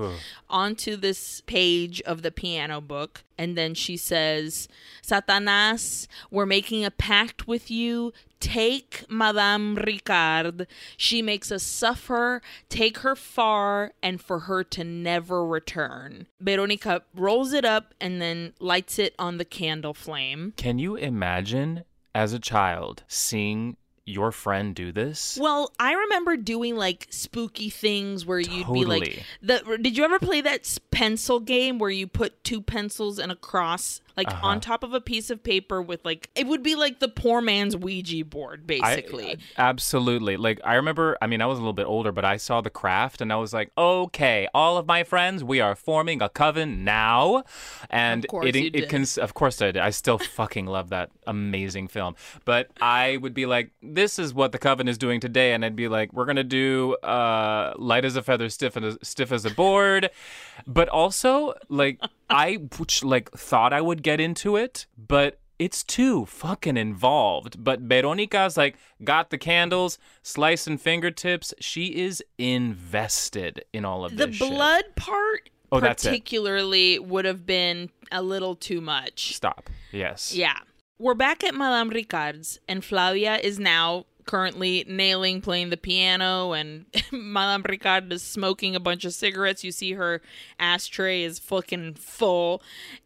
Speaker 1: onto this page of the piano book. And then she says satanas we're making a pact with you. Take madame ricard. She makes us suffer. Take her far and for her to never return. Veronica rolls it up and then lights it on the candle flame.
Speaker 2: Can you imagine as a child seeing your friend do this?
Speaker 1: Well, I remember doing like spooky things where you'd be like, the, did you ever play that pencil game where you put two pencils and a cross like
Speaker 2: Uh-huh.
Speaker 1: on top of a piece of paper with like, it would be like the poor man's Ouija board,
Speaker 2: I-
Speaker 1: basically.
Speaker 2: absolutely. Like I remember, I mean, I was a little bit older, but I saw the craft and I was like, okay, all of my friends, we are forming a coven now. And
Speaker 1: Of course
Speaker 2: it it
Speaker 1: did.
Speaker 2: can of course I did. I still fucking love that amazing film. But I would be like, this is what the coven is doing today and I'd be like, we're to do uh light as a feather, stiff as stiff as a board. But also, like I like thought I would get into it, but it's too fucking involved. But Veronica's like got the candles, slicing fingertips. She is invested in all of
Speaker 1: the
Speaker 2: this. shit.
Speaker 1: blood part
Speaker 2: Oh, that's it.
Speaker 1: particularly would have been a little too much.
Speaker 2: Stop. Yes.
Speaker 1: Yeah. We're back at Madame Ricard's, and Flavia is now currently nailing playing the piano, and Madame Ricard is smoking a bunch of cigarettes. You see her ashtray is fucking full.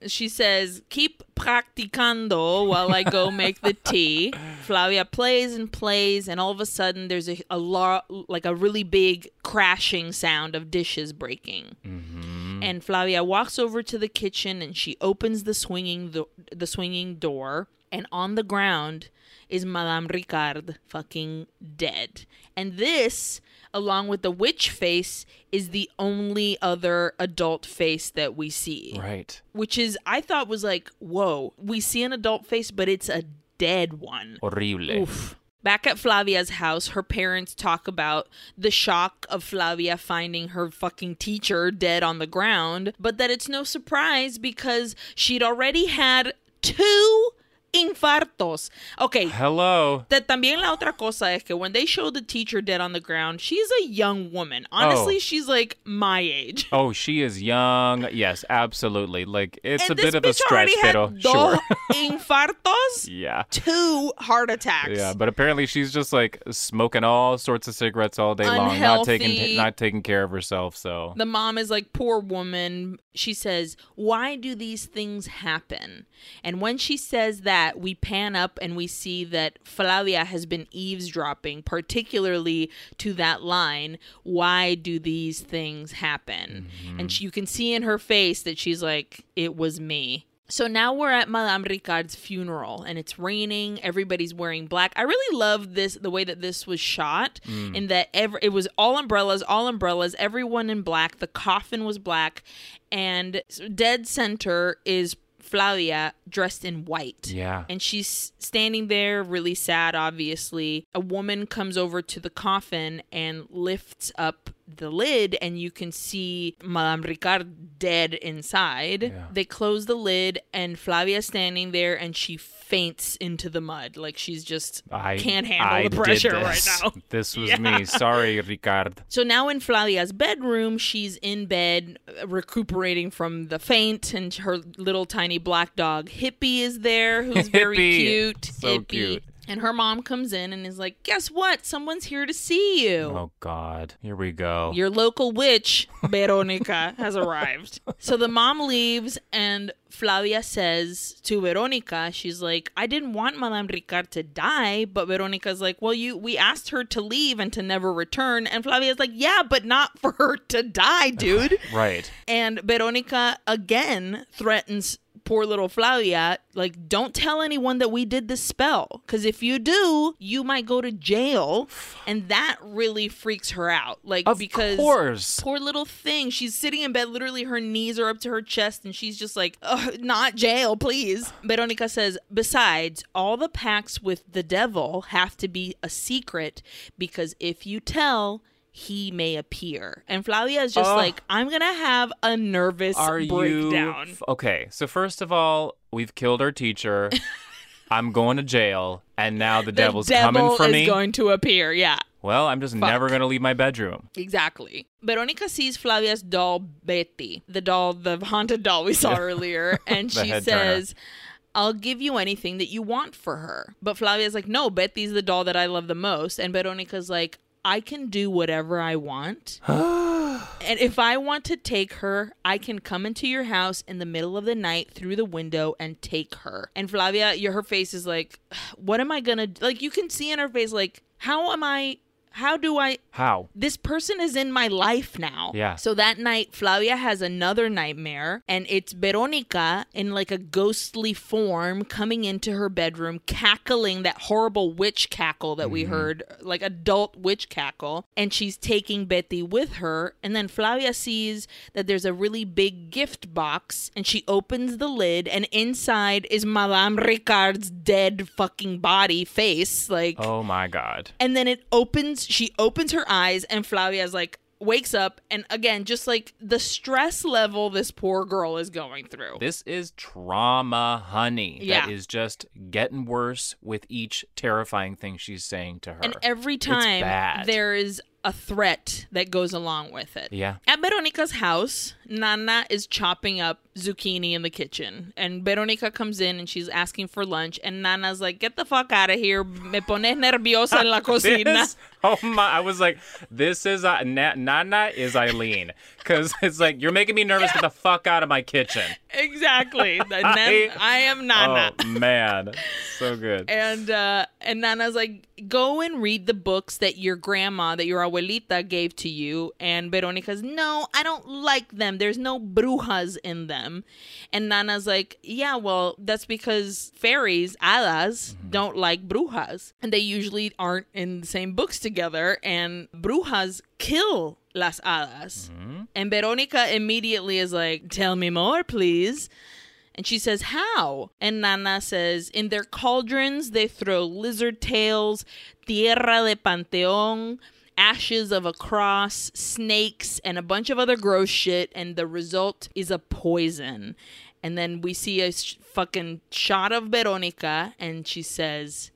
Speaker 1: She says, Keep practicando while I go make the tea. Flavia plays and plays, and all of a sudden there's a, a lot, like a really big crashing sound of dishes breaking. Mm-hmm. And Flavia walks over to the kitchen and she opens the swinging do- the swinging door and on the ground is Madame Ricard fucking dead. And this along with the witch face is the only other adult face that we see.
Speaker 2: Right.
Speaker 1: Which is I thought was like, "Whoa, we see an adult face but it's a dead one."
Speaker 2: Horrible.
Speaker 1: Oof. Back at Flavia's house, her parents talk about the shock of Flavia finding her fucking teacher dead on the ground, but that it's no surprise because she'd already had two infartos. Okay,
Speaker 2: Hello.
Speaker 1: that también la otra cosa es que when they show the teacher dead on the ground, she's a young woman. Honestly,
Speaker 2: Oh.
Speaker 1: she's like my age.
Speaker 2: Oh, she is young. Yes, absolutely. Like it's
Speaker 1: and
Speaker 2: a bit of a stretch,
Speaker 1: already had
Speaker 2: pero sure.
Speaker 1: infartos,
Speaker 2: yeah.
Speaker 1: two heart attacks.
Speaker 2: Yeah, but apparently she's just like smoking all sorts of cigarettes all day long, not taking not taking care of herself. So
Speaker 1: The mom is like, poor woman. She says, Why do these things happen? And when she says that, that, we pan up and we see that Flavia has been eavesdropping, particularly to that line, Why do these things happen? Mm-hmm. And she, you can see in her face that she's like, It was me. So now we're at Madame Ricard's funeral and it's raining. Everybody's wearing black. I really love this the way that this was shot mm. in that every it was all umbrellas, all umbrellas, everyone in black. The coffin was black and dead center is Flavia dressed in white.
Speaker 2: Yeah.
Speaker 1: And she's standing there really sad obviously. A woman comes over to the coffin and lifts up the lid and you can see Madame Ricard dead inside.
Speaker 2: Yeah.
Speaker 1: They close the lid and Flavia's standing there and she faints into the mud like she's just
Speaker 2: I
Speaker 1: can't handle
Speaker 2: I
Speaker 1: the pressure right now.
Speaker 2: This was
Speaker 1: Yeah.
Speaker 2: me. Sorry, Ricard.
Speaker 1: So now in Flavia's bedroom, she's in bed uh, recuperating from the faint, and her little tiny black dog Hippie is there, who's very cute.
Speaker 2: So
Speaker 1: Hippie.
Speaker 2: cute.
Speaker 1: And her mom comes in and is like, "Guess what? Someone's here to see you."
Speaker 2: Oh God. Here we go.
Speaker 1: Your local witch, Veronica, has arrived. So the mom leaves, and Flavia says to Veronica, she's like, I didn't want Madame Ricard to die, but Veronica's like, Well, you we asked her to leave and to never return. And Flavia's like, Yeah, but not for her to die, dude.
Speaker 2: right.
Speaker 1: and Veronica again threatens poor little Flavia, like, don't tell anyone that we did this spell. Because if you do, you might go to jail. And that really freaks her out. Like,
Speaker 2: Of
Speaker 1: because
Speaker 2: course.
Speaker 1: poor little thing, she's sitting in bed, literally her knees are up to her chest, and she's just like, not jail, please. Veronica says, besides, all the pacts with the devil have to be a secret because if you tell, he may appear. And Flavia is just
Speaker 2: Ugh.
Speaker 1: like, I'm gonna have a nervous
Speaker 2: Are you
Speaker 1: breakdown.
Speaker 2: f- okay? So first of all, we've killed our teacher. I'm going to jail, and now the,
Speaker 1: the
Speaker 2: devil's
Speaker 1: devil
Speaker 2: coming for
Speaker 1: is
Speaker 2: me.
Speaker 1: going to appear. Yeah.
Speaker 2: well, I'm just never going to leave my bedroom.
Speaker 1: Exactly. Veronica sees Flavia's doll Betty, the doll, the haunted doll we saw earlier, and she says, I'll give you anything that you want for her. But Flavia's like, no, Betty's the doll that I love the most. And Veronica's like, I can do whatever I want. and if I want to take her, I can come into your house in the middle of the night through the window and take her. And Flavia, your, her face is like, what am I gonna like? You can see in her face, like, how am I? How do I?
Speaker 2: How?
Speaker 1: this person is in my life now.
Speaker 2: Yeah.
Speaker 1: So that night, Flavia has another nightmare, and it's Veronica in like a ghostly form coming into her bedroom, cackling that horrible witch cackle that we mm-hmm. heard, like adult witch cackle. And she's taking Betty with her. And then Flavia sees that there's a really big gift box, and she opens the lid, and inside is Madame Ricard's dead fucking body face. Like,
Speaker 2: Oh my God.
Speaker 1: and then it opens she opens her eyes and flavia's like wakes up and again just like the stress level this poor girl is going through
Speaker 2: This is trauma, honey.
Speaker 1: Yeah.
Speaker 2: That is just getting worse with each terrifying thing she's saying to her.
Speaker 1: and every time there is a threat that goes along with it
Speaker 2: yeah.
Speaker 1: At Veronica's house, Nana is chopping up zucchini in the kitchen. And Veronica comes in and she's asking for lunch. And Nana's like, Get the fuck out of here. Me pones nerviosa en la cocina.
Speaker 2: This, oh my! I was like, "This is uh, Na- Nana is Aileen," because it's like you're making me nervous. Get the fuck out of my kitchen.
Speaker 1: exactly. And then
Speaker 2: I-
Speaker 1: I am Nana.
Speaker 2: Oh man, so good.
Speaker 1: And uh, and Nana's like, go and read the books that your grandma, that your abuelita gave to you. And Veronica's, no, I don't like them. There's no brujas in them. And Nana's like, yeah, well, that's because fairies, alas, mm-hmm. don't like brujas. And they usually aren't in the same books together. And brujas kill las hadas. Mm-hmm. And Veronica immediately is like, tell me more, please. And she says, How? And Nana says, In their cauldrons, they throw lizard tails, tierra de panteon, ashes of a cross, snakes, and a bunch of other gross shit. And the result is a poison. And then we see a sh- fucking shot of Veronica, and she says,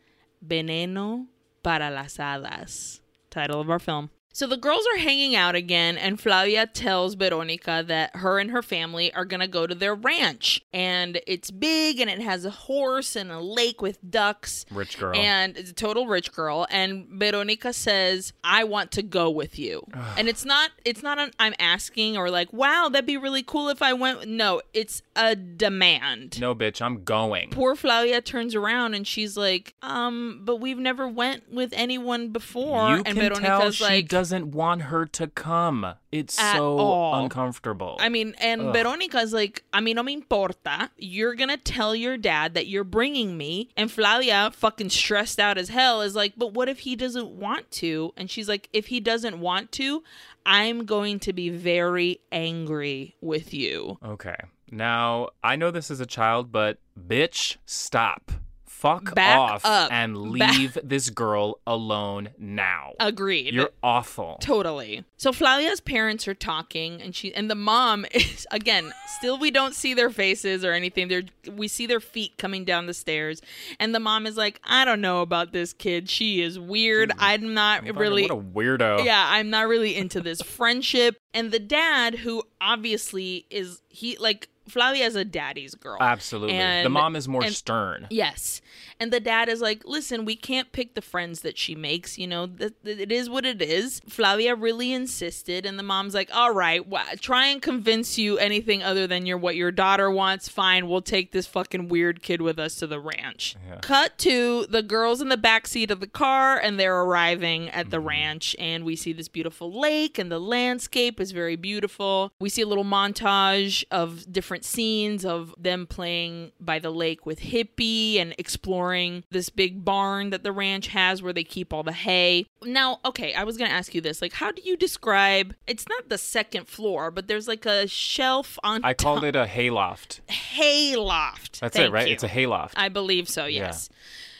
Speaker 1: Veneno para las hadas. Title of our film. So the girls are hanging out again, and Flavia tells Veronica that her and her family are gonna go to their ranch. And it's big and it has a horse and a lake with ducks.
Speaker 2: Rich girl.
Speaker 1: And it's a total rich girl. And Veronica says, I want to go with you. and it's not it's not an I'm asking or like, wow, that'd be really cool if I went. No, it's a demand.
Speaker 2: no, bitch, I'm going.
Speaker 1: Poor Flavia turns around and she's like, um, but we've never went with anyone before.
Speaker 2: You
Speaker 1: and Veronica's like,
Speaker 2: doesn't want her to come. It's
Speaker 1: At
Speaker 2: so
Speaker 1: all.
Speaker 2: uncomfortable.
Speaker 1: I mean, and Veronica's like, a mí no me importa. You're gonna tell your dad that you're bringing me. And Flavia, fucking stressed out as hell, is like, but what if he doesn't want to? And she's like, if he doesn't want to, I'm going to be very angry with you.
Speaker 2: okay. Now, I know this is a child, but bitch, stop. Fuck
Speaker 1: Back
Speaker 2: off
Speaker 1: up.
Speaker 2: and
Speaker 1: Back-
Speaker 2: leave this girl alone now.
Speaker 1: Agreed.
Speaker 2: You're awful.
Speaker 1: Totally. So Flavia's parents are talking, and she and the mom is again. Still, we don't see their faces or anything. They're we see their feet coming down the stairs, and the mom is like, "I don't know about this kid. She is weird. I'm not
Speaker 2: Fucking
Speaker 1: really."
Speaker 2: What a weirdo.
Speaker 1: yeah, I'm not really into this friendship. And the dad, who obviously is he like Flavia's a daddy's girl.
Speaker 2: Absolutely. the mom is more
Speaker 1: and-
Speaker 2: stern.
Speaker 1: Yes. And the dad is like, listen, we can't pick the friends that she makes. You know, th- th- it is what it is. Flavia really insisted. And the mom's like, all right, wh- try and convince you anything other than your what your daughter wants. Fine, we'll take this fucking weird kid with us to the ranch. Cut to the girls in the back seat of the car, and they're arriving at the mm-hmm. ranch. And we see this beautiful lake, and the landscape is very beautiful. We see a little montage of different scenes of them playing by the lake with Hippie and exploring this big barn that the ranch has where they keep all the hay. Now, okay, I was going to ask you this. Like, how do you describe it's not the second floor, but there's like a shelf on
Speaker 2: I called
Speaker 1: top-
Speaker 2: it a hayloft.
Speaker 1: hay loft.
Speaker 2: That's
Speaker 1: Thank
Speaker 2: it, right?
Speaker 1: you.
Speaker 2: It's a hayloft.
Speaker 1: I believe so, yes.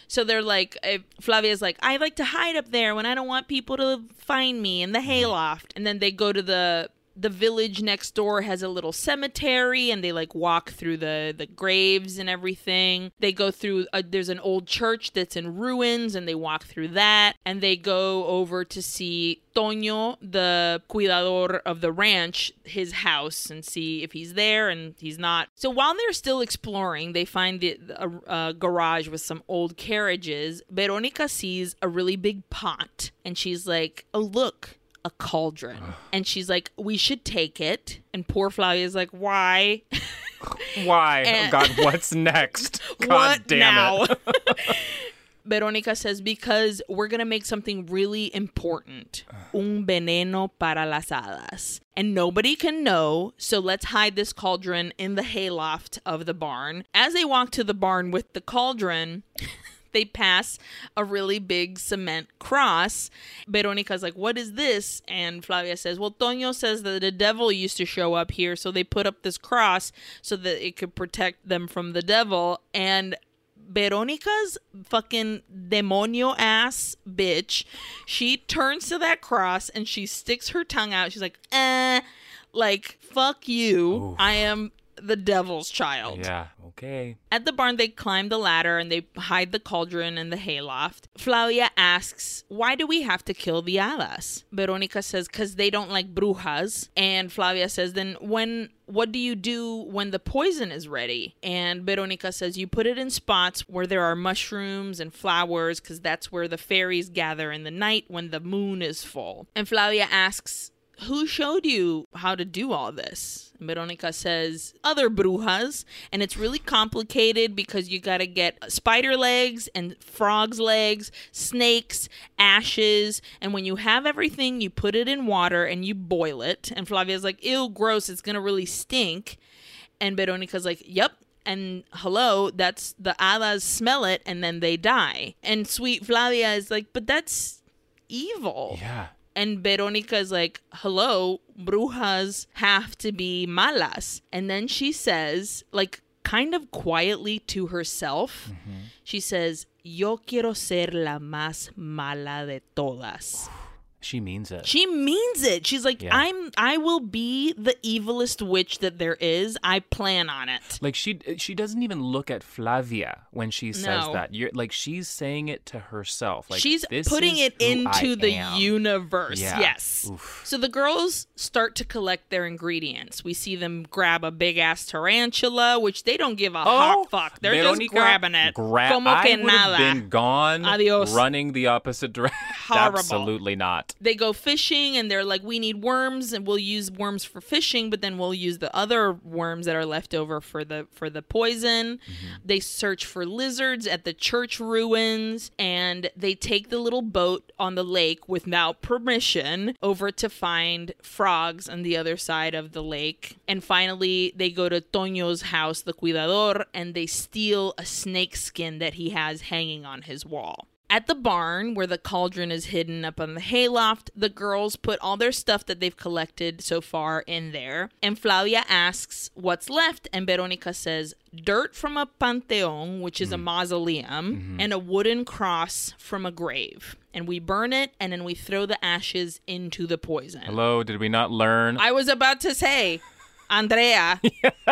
Speaker 1: So they're like, uh, Flavia's like, I like to hide up there when I don't want people to find me in the
Speaker 2: Mm-hmm.
Speaker 1: hayloft. And then they go to the the village next door has a little cemetery and they like walk through the the graves and everything they go through a, there's an old church that's in ruins and they walk through that and they go over to see Toño, the cuidador of the ranch, his house and see if he's there and he's not. So while they're still exploring, they find the, a, a garage with some old carriages. Veronica sees a really big pot and she's like, "Oh, look, a cauldron." and she's like, "We should take it." And poor Flavia's like, "Why?"
Speaker 2: Why?
Speaker 1: Oh, and-
Speaker 2: oh God, what's next? God
Speaker 1: what
Speaker 2: damn
Speaker 1: now?
Speaker 2: it.
Speaker 1: Veronica says because we're gonna make something really important. Un veneno para las hadas. And nobody can know, so let's hide this cauldron in the hayloft of the barn. As they walk to the barn with the cauldron, they pass a really big cement cross. Veronica's like, What is this? And Flavia says, Well, Toño says that the devil used to show up here, so they put up this cross so that it could protect them from the devil. And Veronica's fucking demonio ass bitch, she turns to that cross and she sticks her tongue out. She's like, eh, like, fuck you. I am the devil's child.
Speaker 2: Yeah. Okay.
Speaker 1: At the barn, they climb the ladder and they hide the cauldron in the hayloft. Flavia asks, Why do we have to kill the alas? Veronica says, Because they don't like brujas. And Flavia says, Then when. What do you do when the poison is ready? And Veronica says, You put it in spots where there are mushrooms and flowers, because that's where the fairies gather in the night when the moon is full. And Flavia asks, who showed you how to do all this? Veronica says, other brujas. And it's really complicated because you got to get spider legs and frog's legs, snakes, ashes. And when you have everything, you put it in water and you boil it. And Flavia's like, ew, gross. It's going to really stink. And Veronica's like, yep. And hello, that's the hadas smell it and then they die. And sweet Flavia is like, but that's evil.
Speaker 2: Yeah.
Speaker 1: And Veronica is like, hello, brujas have to be malas. And then she says, like, kind of quietly to herself, mm-hmm. she says, Yo quiero ser la más mala de todas.
Speaker 2: She means it.
Speaker 1: She means it. She's like,
Speaker 2: Yeah.
Speaker 1: I'm I will be the evilest witch that there is. I plan on it.
Speaker 2: like she she doesn't even look at Flavia when she says
Speaker 1: No.
Speaker 2: that. You're like she's saying it to herself. Like
Speaker 1: She's putting it into the
Speaker 2: am.
Speaker 1: universe.
Speaker 2: Yeah.
Speaker 1: Yes.
Speaker 2: Oof.
Speaker 1: So the girls start to collect their ingredients. We see them grab a big ass tarantula, which they don't give a oh, hot fuck. They're just grabbing it.
Speaker 2: gra-
Speaker 1: Como
Speaker 2: I would have been gone
Speaker 1: Adios.
Speaker 2: running the opposite direction.
Speaker 1: Horrible.
Speaker 2: Absolutely not.
Speaker 1: They go fishing and they're like, we need worms and we'll use worms for fishing, but then we'll use the other worms that are left over for the for the poison. Mm-hmm. They search for lizards at the church ruins and they take the little boat on the lake without permission over to find frogs on the other side of the lake. And finally they go to Toño's house, the cuidador, and they steal a snake skin that he has hanging on his wall. At the barn, where the cauldron is hidden up on the hayloft, the girls put all their stuff that they've collected so far in there. And Flavia asks what's left, and Veronica says dirt from a panteon, which is a mm. mausoleum, mm-hmm. and a wooden cross from a grave. And we burn it, and then we throw the ashes into the poison.
Speaker 2: Hello, did we not learn?
Speaker 1: I was about to say, Andrea,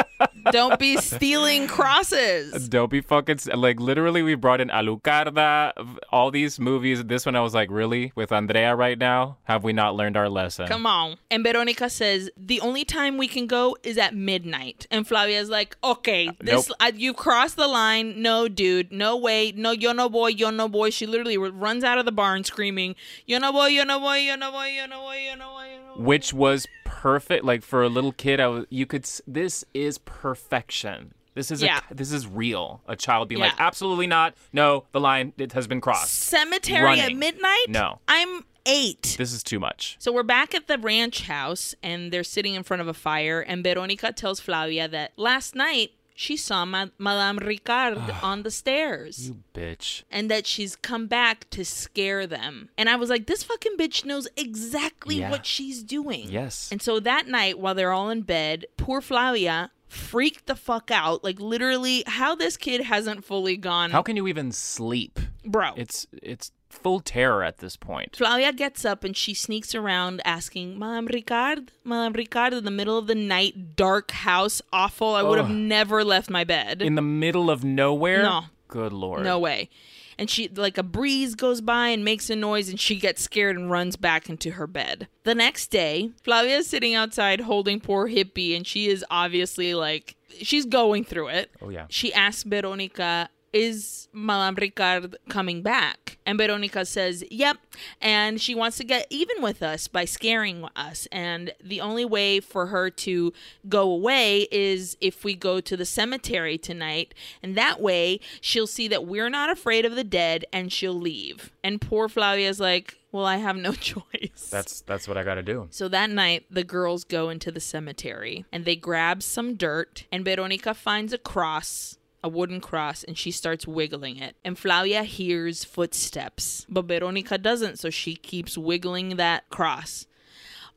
Speaker 1: don't be stealing crosses.
Speaker 2: Don't be fucking like literally. We brought in Alucarda, all these movies. This one, I was like, really? With Andrea right now, have we not learned our lesson?
Speaker 1: Come on. And Veronica says the only time we can go is at midnight. And Flavia's like, okay, this
Speaker 2: Nope.
Speaker 1: uh, you've crossed the line. No, dude, no way. No, yo no boy, yo no boy. She literally runs out of the barn screaming, yo no boy, yo no boy, yo no boy, yo no boy, yo no boy, yo no boy.
Speaker 2: Which was perfect. Like for a little kid, I was. You could. This is perfection. This is
Speaker 1: Yeah.
Speaker 2: a, this is real. A child being like, absolutely not. No, the line it has been crossed.
Speaker 1: Cemetery at midnight?
Speaker 2: No.
Speaker 1: I'm eight.
Speaker 2: This is too much.
Speaker 1: So we're back at the ranch house and they're sitting in front of a fire. And Veronica tells Flavia that last night she saw Ma- Madame Ricard ah, on the stairs.
Speaker 2: You bitch.
Speaker 1: and that she's come back to scare them. And I was like, this fucking bitch knows exactly
Speaker 2: Yeah.
Speaker 1: what she's doing.
Speaker 2: Yes.
Speaker 1: And so that night, while they're all in bed, poor Flavia freaked the fuck out. Like literally, how this kid hasn't fully gone,
Speaker 2: How can you even sleep?
Speaker 1: bro.
Speaker 2: It's it's full terror at this point.
Speaker 1: Flavia gets up and she sneaks around asking, Madame Ricard, Madame Ricard, in the middle of the night, dark house, awful. I would have never left my bed.
Speaker 2: In the middle of nowhere.
Speaker 1: No.
Speaker 2: Good lord.
Speaker 1: No way. And she, like, a breeze goes by and makes a noise, and she gets scared and runs back into her bed. The next day, Flavia is sitting outside holding poor Hippie, and she is obviously like, she's going through it.
Speaker 2: Oh yeah.
Speaker 1: She asks Veronica, Is Madame Ricard coming back? And Veronica says, Yep. And she wants to get even with us by scaring us. And the only way for her to go away is if we go to the cemetery tonight. And that way she'll see that we're not afraid of the dead and she'll leave. And poor Flavia's like, Well, I have no choice.
Speaker 2: That's that's what I got to do.
Speaker 1: So that night, the girls go into the cemetery and they grab some dirt, and Veronica finds a cross, a wooden cross, and she starts wiggling it. And Flavia hears footsteps, but Veronica doesn't, so she keeps wiggling that cross.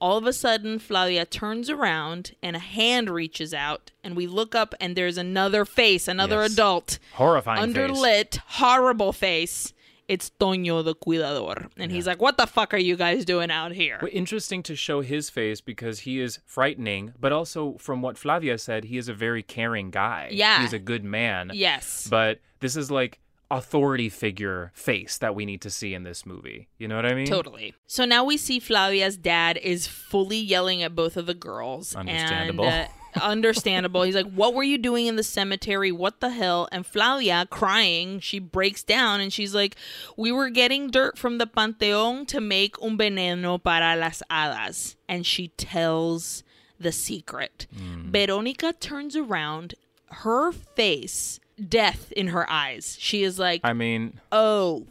Speaker 1: All of a sudden, Flavia turns around and a hand reaches out, and we look up, and there's another face, another
Speaker 2: Yes.
Speaker 1: adult,
Speaker 2: Horrifying face.
Speaker 1: underlit, horrible face. It's Toño the Cuidador. And he's like, What the fuck are you guys doing out here?
Speaker 2: Well, interesting to show his face because he is frightening, but also from what Flavia said, he is a very caring guy.
Speaker 1: Yeah.
Speaker 2: He's a good man.
Speaker 1: Yes.
Speaker 2: But this is like authority figure face that we need to see in this movie. You know what I mean?
Speaker 1: Totally. So now we see Flavia's dad is fully yelling at both of the girls.
Speaker 2: Understandable.
Speaker 1: And, uh, understandable. He's like, What were you doing in the cemetery? What the hell? And Flavia, crying, she breaks down and she's like, We were getting dirt from the Panteon to make un veneno para las hadas. And she tells the secret. Mm. Veronica turns around, her face, death in her eyes. She is like,
Speaker 2: I mean,
Speaker 1: oh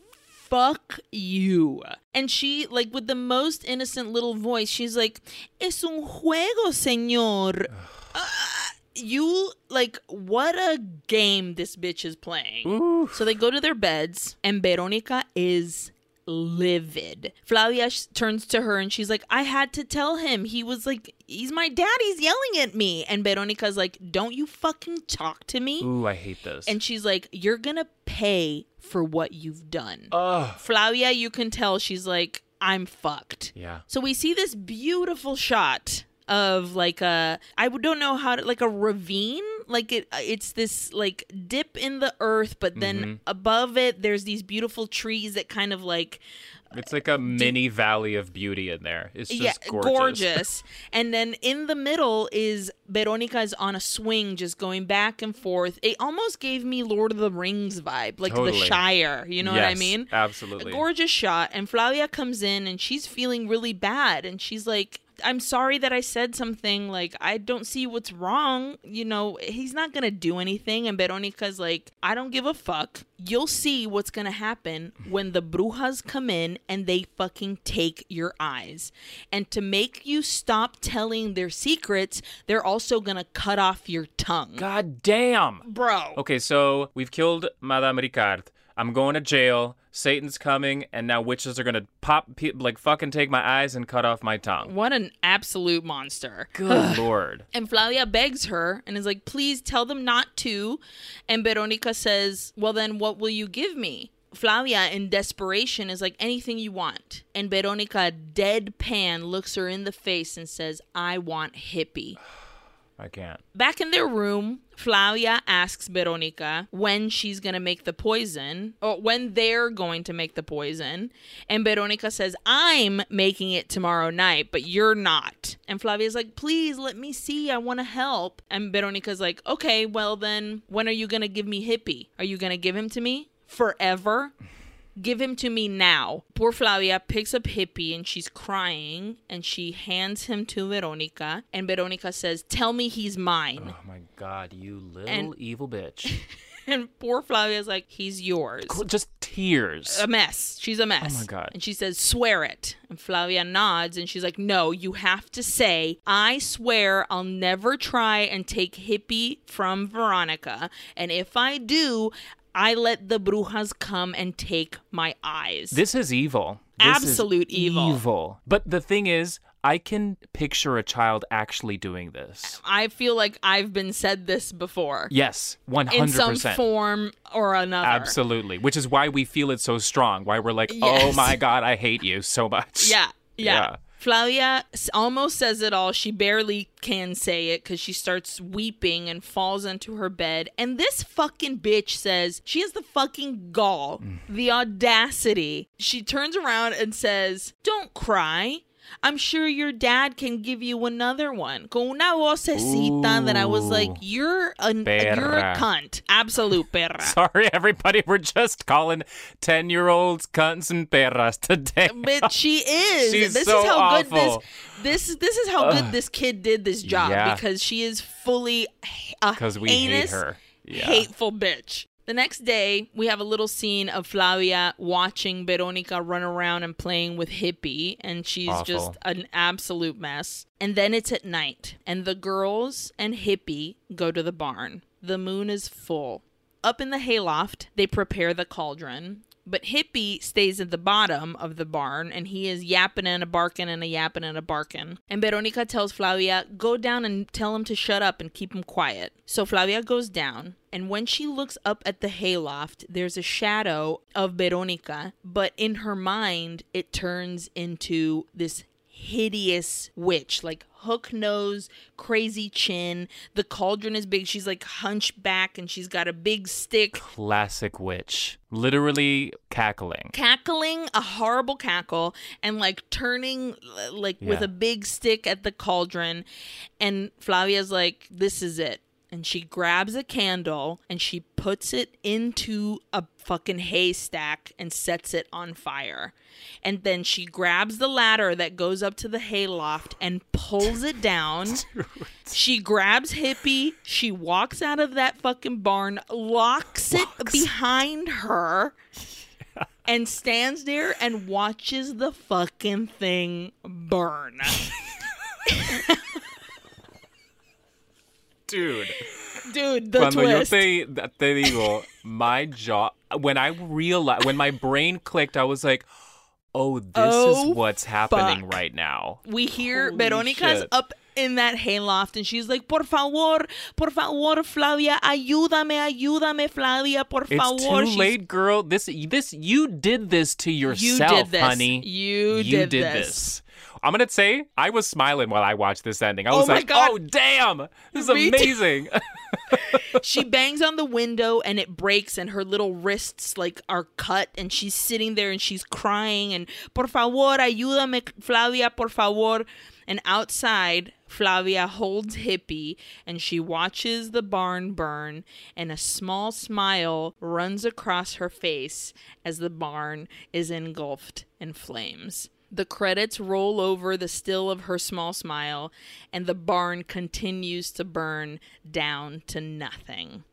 Speaker 1: fuck you and she like with the most innocent little voice she's like es un juego señor Uh, you like what a game this bitch is playing
Speaker 2: ooh,
Speaker 1: so they go to their beds and veronica is livid flavia sh- turns to her and she's like i had to tell him he was like he's my dad he's yelling at me and veronica's like don't you fucking talk to me
Speaker 2: ooh, I hate this.
Speaker 1: and she's like, You're gonna pay for what you've done.
Speaker 2: Ugh.
Speaker 1: Flavia, you can tell she's like, I'm fucked.
Speaker 2: Yeah.
Speaker 1: So we see this beautiful shot of like a I don't know how to like a ravine like it it's this like dip in the earth but then
Speaker 2: Mm-hmm.
Speaker 1: above it there's these beautiful trees that kind of like
Speaker 2: It's like a mini valley of beauty in there. It's just gorgeous.
Speaker 1: gorgeous. and then in the middle is Veronica is on a swing, just going back and forth. It almost gave me Lord of the Rings vibe, like the Shire. You know what I mean?
Speaker 2: Absolutely.
Speaker 1: A gorgeous shot. And Flavia comes in and she's feeling really bad, and she's like. I'm sorry that I said something like I don't see what's wrong. You know, he's not gonna do anything. And Veronica's like, I don't give a fuck. You'll see what's gonna happen when the brujas come in and they fucking take your eyes. And to make you stop telling their secrets, they're also gonna cut off your tongue.
Speaker 2: God damn.
Speaker 1: Bro.
Speaker 2: Okay, so we've killed Madame Ricard. I'm going to jail. Satan's coming, and now witches are gonna pop, pe- like fucking take my eyes and cut off my tongue.
Speaker 1: What an absolute monster.
Speaker 2: Good lord.
Speaker 1: And Flavia begs her and is like, please tell them not to. And Veronica says, well, then what will you give me? Flavia, in desperation, is like, anything you want. And Veronica, deadpan, looks her in the face and says, I want hippie.
Speaker 2: I can't.
Speaker 1: Back in their room, Flavia asks Veronica when she's going to make the poison, or when they're going to make the poison. And Veronica says, I'm making it tomorrow night, but you're not. And Flavia's like, please let me see. I want to help. And Veronica's like, okay, well then, when are you going to give me Hippie? Are you going to give him to me forever? Give him to me now. Poor Flavia picks up Hippie and she's crying and she hands him to Veronica. And Veronica says, Tell me he's mine.
Speaker 2: Oh my god, you little
Speaker 1: And-
Speaker 2: evil bitch.
Speaker 1: And poor Flavia's like, He's yours.
Speaker 2: Just tears.
Speaker 1: A mess. She's a mess.
Speaker 2: Oh my God.
Speaker 1: And she says, Swear it. And Flavia nods and she's like, No, you have to say, I swear I'll never try and take Hippie from Veronica. And if I do, I let the brujas come and take my eyes.
Speaker 2: This is evil. This is
Speaker 1: Absolute evil.
Speaker 2: Evil. But the thing is, I can picture a child actually doing this.
Speaker 1: I feel like I've been said this before.
Speaker 2: Yes, 100%.
Speaker 1: In some form or another.
Speaker 2: Absolutely. Which is why we feel it so strong. Why we're like, oh my God, I hate you so much.
Speaker 1: Yeah, yeah.
Speaker 2: Yeah.
Speaker 1: Flavia almost says it all. She barely can say it because she starts weeping and falls into her bed. And this fucking bitch says she has the fucking gall, mm. the audacity. She turns around and says, Don't cry. I'm sure your dad can give you another one. Con una vocecita that I was like, you're a you're a cunt, absolute perra.
Speaker 2: Sorry, everybody. We're just calling 10 year olds cunts and perras today.
Speaker 1: but she is.
Speaker 2: She's
Speaker 1: this
Speaker 2: so
Speaker 1: is how
Speaker 2: awful.
Speaker 1: good this this this is how good this kid did this job
Speaker 2: Yeah.
Speaker 1: because she is fully uh, a
Speaker 2: 'Cause we hate her. Yeah.
Speaker 1: hateful bitch. The next day, we have a little scene of Flavia watching Veronica run around and playing with Hippie, and she's
Speaker 2: Awful.
Speaker 1: just an absolute mess. And then it's at night, and the girls and Hippie go to the barn. The moon is full. Up in the hayloft, they prepare the cauldron. But Hippie stays at the bottom of the barn and he is yapping and a barking and a yapping and a barking. And Veronica tells Flavia, go down and tell him to shut up and keep him quiet. So Flavia goes down and when she looks up at the hayloft, there's a shadow of Veronica, but in her mind, it turns into this hideous witch, like hook nose, crazy chin. The cauldron is big. She's like hunchback and she's got a big stick
Speaker 2: Classic witch. Literally cackling.
Speaker 1: cackling a horrible cackle and like turning uh, like with a big stick at the cauldron and Flavia's like this is it and she grabs a candle and she puts it into a fucking haystack and sets it on fire. And then she grabs the ladder that goes up to the hayloft and pulls it down. She grabs Hippie, she walks out of that fucking barn, locks it behind her, and stands there and watches the fucking thing burn.
Speaker 2: Dude.
Speaker 1: Dude, the
Speaker 2: Cuando yo
Speaker 1: twist.
Speaker 2: te, te digo, my jaw, when I realized, when my brain clicked, I was like, oh, this
Speaker 1: Oh,
Speaker 2: is what's happening
Speaker 1: fuck.
Speaker 2: right now.
Speaker 1: we hear
Speaker 2: Holy
Speaker 1: Veronica's
Speaker 2: shit.
Speaker 1: up in that hayloft and she's like, por favor, por favor, Flavia, ayúdame, ayúdame, Flavia, por
Speaker 2: It's
Speaker 1: favor.
Speaker 2: too
Speaker 1: She's-
Speaker 2: late, girl. This this you did this to yourself, honey.
Speaker 1: You did this.
Speaker 2: honey.
Speaker 1: You,
Speaker 2: you
Speaker 1: did,
Speaker 2: did
Speaker 1: this.
Speaker 2: I'm gonna say I was smiling while I watched this ending. I
Speaker 1: Oh
Speaker 2: was
Speaker 1: my
Speaker 2: like,
Speaker 1: God.
Speaker 2: "Oh damn, this is
Speaker 1: Me
Speaker 2: amazing."
Speaker 1: she bangs on the window and it breaks and her little wrists like are cut and she's sitting there and she's crying and por favor ayúdame Flavia por favor and outside Flavia holds Hippie and she watches the barn burn and a small smile runs across her face as the barn is engulfed in flames. The credits roll over the still of her small smile, and the barn continues to burn down to nothing.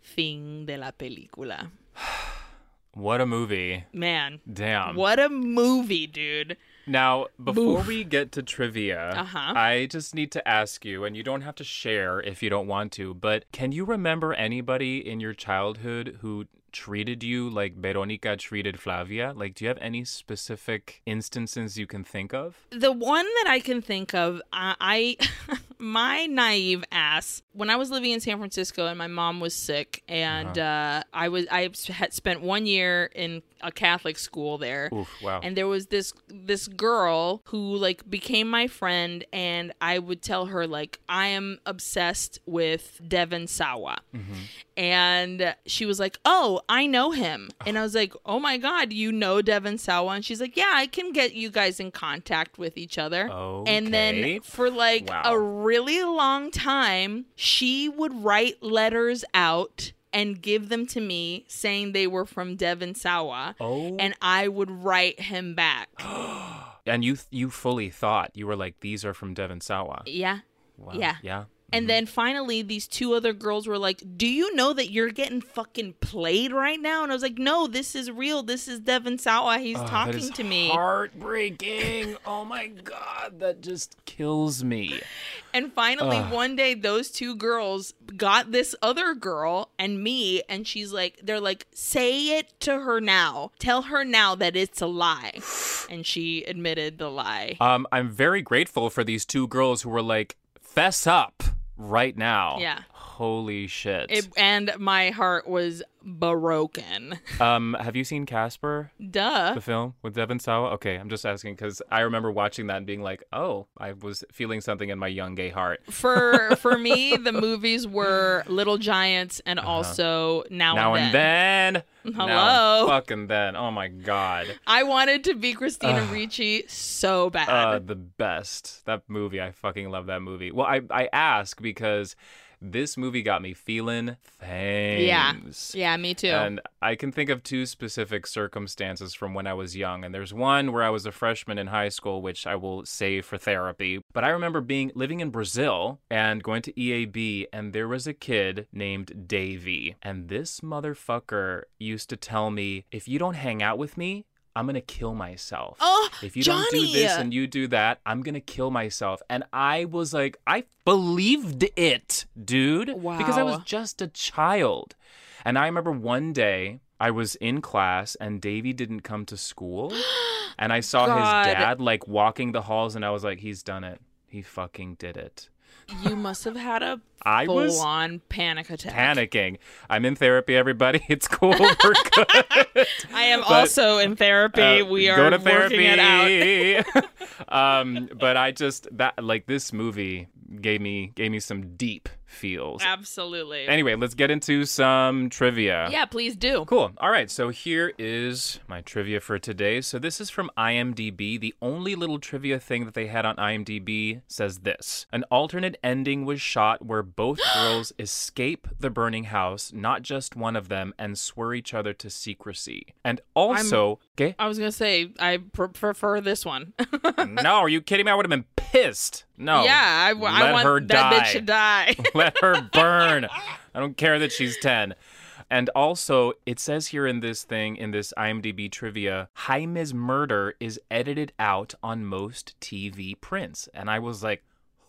Speaker 1: Fin de la película.
Speaker 2: what a movie.
Speaker 1: Man,
Speaker 2: Damn.
Speaker 1: what a movie, dude.
Speaker 2: Now, before
Speaker 1: Oof.
Speaker 2: we get to trivia,
Speaker 1: Uh-huh.
Speaker 2: I just need to ask you, and you don't have to share if you don't want to, but can you remember anybody in your childhood who treated you like Veronica treated Flavia? Like, do you have any specific instances you can think of?
Speaker 1: The one that I can think of, I, I my naive ass, when I was living in San Francisco and my mom was sick, and uh I was I had spent one year in a Catholic school there.
Speaker 2: Oof, wow.
Speaker 1: and there was this this girl who like became my friend and i would tell her like i am obsessed with devon sawa and she was like oh i know him and i was like oh my god you know Devon sawa and she's like yeah i can get you guys in contact with each other and then for like
Speaker 2: Wow.
Speaker 1: a really long time she would write letters out and give them to me saying they were from Devon sawa
Speaker 2: oh,
Speaker 1: and I would write him back.
Speaker 2: and you you fully thought you were like these are from Devon Sawa.
Speaker 1: Yeah.
Speaker 2: Wow.
Speaker 1: Yeah.
Speaker 2: Yeah.
Speaker 1: And mm-hmm. then finally, these two other girls were like, Do you know that you're getting fucking played right now? And I was like, No, this is real. This is Devon Sawa. He's
Speaker 2: Oh, ah,
Speaker 1: talking to me.
Speaker 2: Heartbreaking. oh my god, that just kills me.
Speaker 1: And finally,
Speaker 2: Ugh.
Speaker 1: one day, those two girls got this other girl and me, and she's like, They're like, Say it to her now. Tell her now that it's a lie. And she admitted the lie.
Speaker 2: Um, I'm very grateful for these two girls who were like, fess up right now.
Speaker 1: Yeah.
Speaker 2: Holy shit.
Speaker 1: It, and my heart was broken.
Speaker 2: um, have you seen Casper,
Speaker 1: Duh.
Speaker 2: the film with Devon Sawa? Okay, I'm just asking because I remember watching that and being like, oh, I was feeling something in my young gay heart.
Speaker 1: for for me, the movies were Little Giants and also Now,
Speaker 2: Uh-huh. now
Speaker 1: and
Speaker 2: and
Speaker 1: Then.
Speaker 2: then.
Speaker 1: Hello.
Speaker 2: Now and fucking then. Oh my god.
Speaker 1: I wanted to be Christina Ricci so bad.
Speaker 2: Uh, the best. That movie, I fucking love that movie. Well, I I ask because this movie got me feeling
Speaker 1: yeah,
Speaker 2: things.
Speaker 1: yeah, me too.
Speaker 2: And I can think of two specific circumstances from when I was young. And there's one where I was a freshman in high school, which I will save for therapy. But I remember being living in Brazil and going to EAB, and there was a kid named Davey. And this motherfucker used to tell me, if you don't hang out with me, I'm gonna kill myself.
Speaker 1: oh,
Speaker 2: If you
Speaker 1: Jonny.
Speaker 2: don't do this and you do that, I'm gonna kill myself. And I was like, I believed it, dude. Because I was just a child. And I remember one day I was in class and Davey didn't come to school. and I saw
Speaker 1: God.
Speaker 2: his dad like walking the halls and I was like, he's done it. He fucking did it.
Speaker 1: You must have had a
Speaker 2: I
Speaker 1: full
Speaker 2: was
Speaker 1: on panic attack.
Speaker 2: panicking. I'm in therapy, everybody. It's cool. We're good.
Speaker 1: I am
Speaker 2: But,
Speaker 1: also in therapy.
Speaker 2: Uh,
Speaker 1: we are
Speaker 2: go to
Speaker 1: working it out.
Speaker 2: um, but I just that like this movie gave me gave me some deep feels.
Speaker 1: Absolutely.
Speaker 2: Anyway, let's get into some trivia.
Speaker 1: yeah, please do.
Speaker 2: Cool. All right. So here is my trivia for today. So this is from IMDb. The only little trivia thing that they had on IMDb says this An alternate ending was shot where both girls escape the burning house, not just one of them, and swear each other to secrecy. And also, okay.
Speaker 1: I was gonna say I pr- prefer this one.
Speaker 2: no, are you kidding me? I would have been pissed. No.
Speaker 1: yeah, I, w- I
Speaker 2: Let
Speaker 1: want
Speaker 2: her
Speaker 1: that
Speaker 2: die.
Speaker 1: bitch to die.
Speaker 2: Let her burn. I don't care that she's 10. And also, it says here in this thing, in this IMDb trivia, Jaime's murder is edited out on most TV prints. And I was like,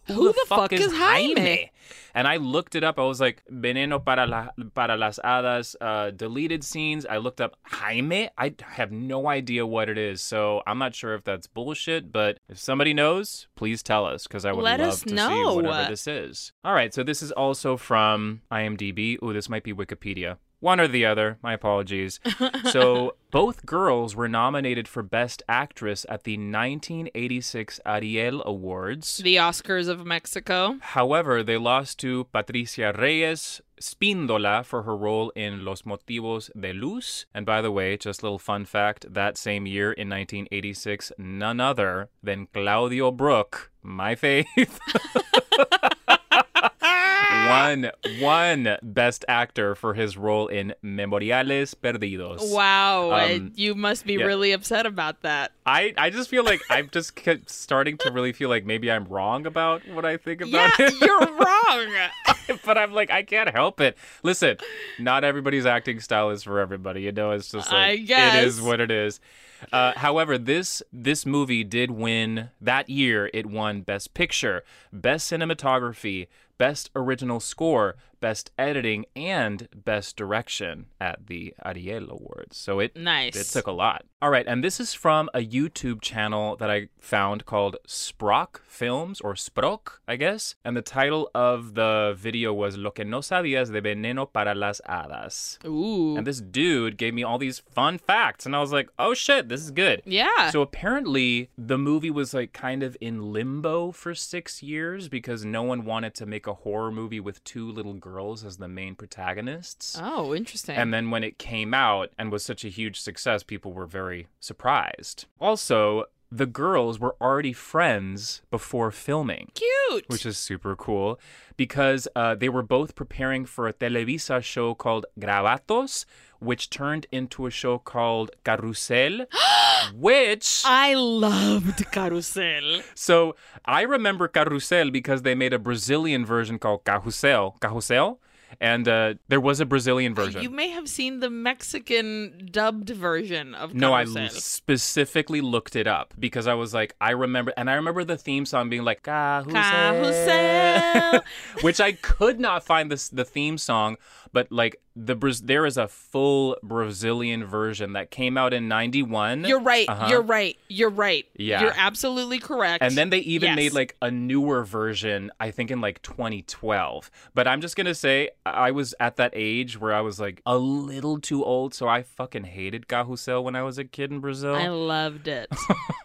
Speaker 1: Who the fuck is Jaime?
Speaker 2: And I looked it up. I was like, Veneno para, la, para las Hadas, uh, deleted scenes. I looked up Jaime. I have no idea what it is. So I'm not sure if that's bullshit, but if somebody knows, please tell us because I would
Speaker 1: Let
Speaker 2: love to
Speaker 1: know.
Speaker 2: see whatever this is. All right. So this is also from IMDb. Ooh, this might be Wikipedia. One or the other. My apologies. so both girls were nominated for Best Actress at the 1986 Ariel Awards.
Speaker 1: The Oscars of Mexico.
Speaker 2: However, they lost to Patricia Reyes Spíndola for her role in Los Motivos de Luz. And by the way, just a little fun fact that same year in 1986, none other than Claudio Brook, my faith. one one best actor for his role in Memoriales Perdidos.
Speaker 1: Wow,
Speaker 2: Um,
Speaker 1: you must be
Speaker 2: yeah.
Speaker 1: really upset about that.
Speaker 2: I, I just feel like I'm just starting to really feel like maybe I'm wrong about what I think
Speaker 1: Yeah,
Speaker 2: about it.
Speaker 1: you're wrong.
Speaker 2: but I'm like, I can't help it. Listen, not everybody's acting style is for everybody. You know, it's just like
Speaker 1: I
Speaker 2: it is what it is. Uh, however, this this movie did win that year. It won Best Picture, Best Cinematography, Best Original Score, Best Editing, and Best Direction at the Ariel Awards. So it
Speaker 1: Nice.
Speaker 2: it took a lot. All right, and this is from a YouTube channel that I found called Sprock Films or Sprock, I guess. And the title of the video was Lo que no sabías de veneno para las hadas.
Speaker 1: Ooh.
Speaker 2: And this dude gave me all these fun facts, and I was like, oh shit, this is good.
Speaker 1: yeah.
Speaker 2: So apparently, the movie was like kind of in limbo for six years because no one wanted to make a horror movie with two little girls as the main protagonists.
Speaker 1: oh, interesting.
Speaker 2: And then when it came out and was such a huge success, people were very surprised. Also, the girls were already friends before filming.
Speaker 1: Cute.
Speaker 2: Which is super cool because uh, they were both preparing for a Televisa show called Gravatos, which turned into a show called Carrusel, which.
Speaker 1: I loved Carrusel.
Speaker 2: So I remember Carrusel because they made a Brazilian version called Carrusel. Carrusel? And uh, there was a Brazilian version.
Speaker 1: You may have seen the Mexican dubbed version of
Speaker 2: No, I specifically looked it up because I was like, I remember, and I remember the theme song being like Carrusel. which I could not find this the theme song, but like the there is a full Brazilian version that came out in '91.
Speaker 1: You're right.
Speaker 2: Uh-huh.
Speaker 1: You're right. You're right.
Speaker 2: Yeah.
Speaker 1: You're absolutely correct.
Speaker 2: And then they even
Speaker 1: Yes.
Speaker 2: made like a newer version, I think in like 2012. But I'm just gonna say, I was at that age where I was like a little too old, so I fucking hated Carrusel when I was a kid in Brazil.
Speaker 1: I loved it.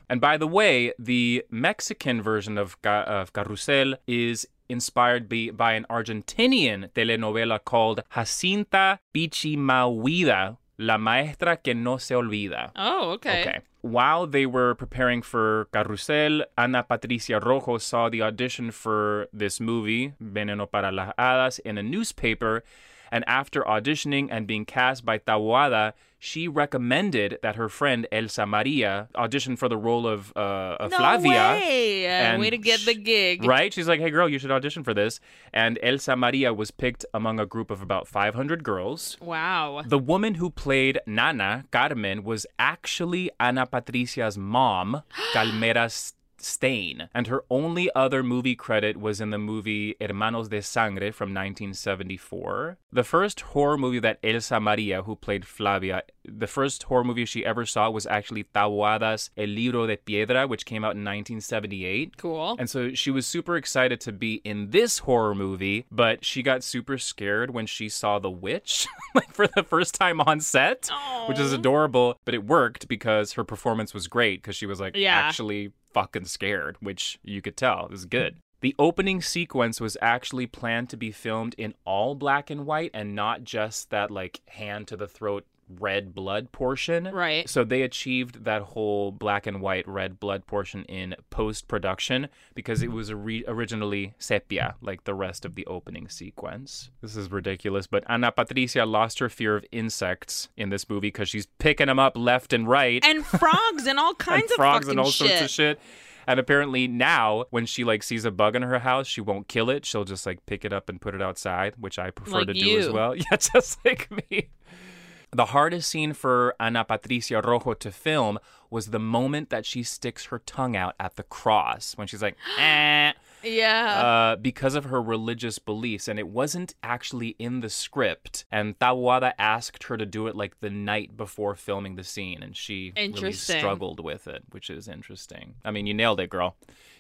Speaker 2: And by the way, the Mexican version of, Ca- of Carrusel is inspired by, by an Argentinian telenovela called Jacinta Pichimahuida, La Maestra que no se olvida.
Speaker 1: oh, okay.
Speaker 2: Okay. While they were preparing for Carrusel, Ana Patricia Rojo saw the audition for this movie, Veneno para las Hadas, in a newspaper. And after auditioning and being cast by Taboada, she recommended that her friend Elsa Maria audition for the role of, uh, of
Speaker 1: No
Speaker 2: Flavia.
Speaker 1: way.
Speaker 2: and
Speaker 1: way to get the gig.
Speaker 2: Right? She's like, hey, girl, you should audition for this. And Elsa Maria was picked among a group of about 500 girls.
Speaker 1: Wow.
Speaker 2: The woman who played Nana, Carmen, was actually Ana Patricia's mom, Calmera S- Stain. And her only other movie credit was in the movie Hermanos de Sangre from 1974. The first horror movie that Elsa Maria, who played Flavia, the first horror movie she ever saw was actually Taboada's El Libro de Piedra, which came out in 1978.
Speaker 1: Cool.
Speaker 2: And so she was super excited to be in this horror movie, but she got super scared when she saw the witch, like for the first time on set, which is adorable. But it worked because her performance was great because she was like
Speaker 1: Yeah.
Speaker 2: actually fucking scared, which you could tell was good. The opening sequence was actually planned to be filmed in all black and white and not just that like hand to the throat red blood portion.
Speaker 1: Right.
Speaker 2: So they achieved that whole black and white red blood portion in post production because it was ori- originally sepia, like the rest of the opening sequence. This is ridiculous, but Ana Patricia lost her fear of insects in this movie because she's picking them up left and right.
Speaker 1: And frogs and all kinds
Speaker 2: and
Speaker 1: of
Speaker 2: frogs and all
Speaker 1: shit.
Speaker 2: sorts of shit. And apparently now, when she like sees a bug in her house, she won't kill it. She'll just like pick it up and put it outside, which I prefer
Speaker 1: Like
Speaker 2: to do as well. Yeah, just like me. The hardest scene for Ana Patricia Rojo to film was the moment that she sticks her tongue out at the cross when she's like, eh.
Speaker 1: Yeah.
Speaker 2: Uh, because of her religious beliefs, and it wasn't actually in the script. And Taboada asked her to do it like the night before filming the scene, and she really struggled with it, which is interesting. I mean, you nailed it, girl.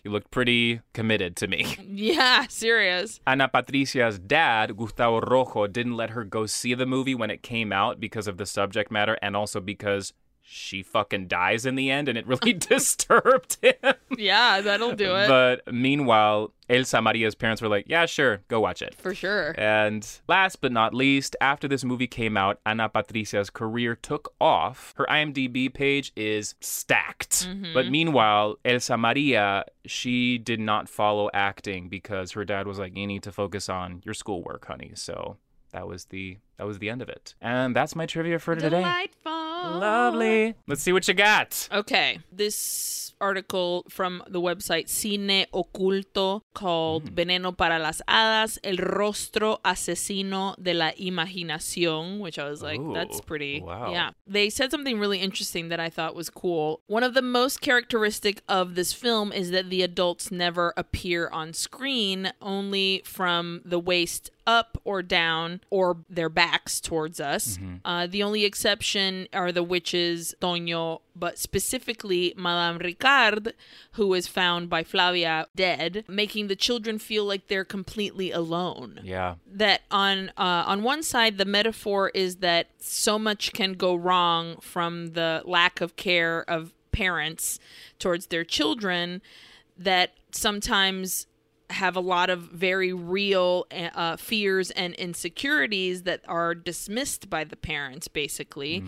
Speaker 2: You looked pretty committed to me.
Speaker 1: yeah, serious.
Speaker 2: Ana Patricia's dad, Gustavo Rojo, didn't let her go see the movie when it came out because of the subject matter and also because she fucking dies in the end and it really disturbed him.
Speaker 1: Yeah, that'll do it.
Speaker 2: But meanwhile, Elsa Maria's parents were like, yeah, sure, go watch it.
Speaker 1: for sure.
Speaker 2: And last but not least, after this movie came out, Ana Patricia's career took off. Her IMDb page is stacked. Mm-hmm. But meanwhile, Elsa Maria, she did not follow acting because her dad was like, you need to focus on your schoolwork, honey. So that was the that was the end of it. And that's my trivia for today.
Speaker 1: Delightful.
Speaker 2: Lovely. Let's see what you got.
Speaker 1: Okay, this article from the website Cine Oculto called mm-hmm. Veneno para las Hadas, El Rostro Asesino de la Imaginación, which I was like, that's pretty.
Speaker 2: wow.
Speaker 1: Yeah. They said something really interesting that I thought was cool. One of the most characteristic of this film is that the adults never appear on screen, only from the waist up or down or their backs towards us. Uh, the only exception are the witches Toño, but specifically Madame Ricard, who is found by Flavia dead, making the children feel like they're completely alone
Speaker 2: Yeah.
Speaker 1: that on uh, on one side the metaphor is that so much can go wrong from the lack of care of parents towards their children that sometimes have a lot of very real uh, fears and insecurities that are dismissed by the parents basically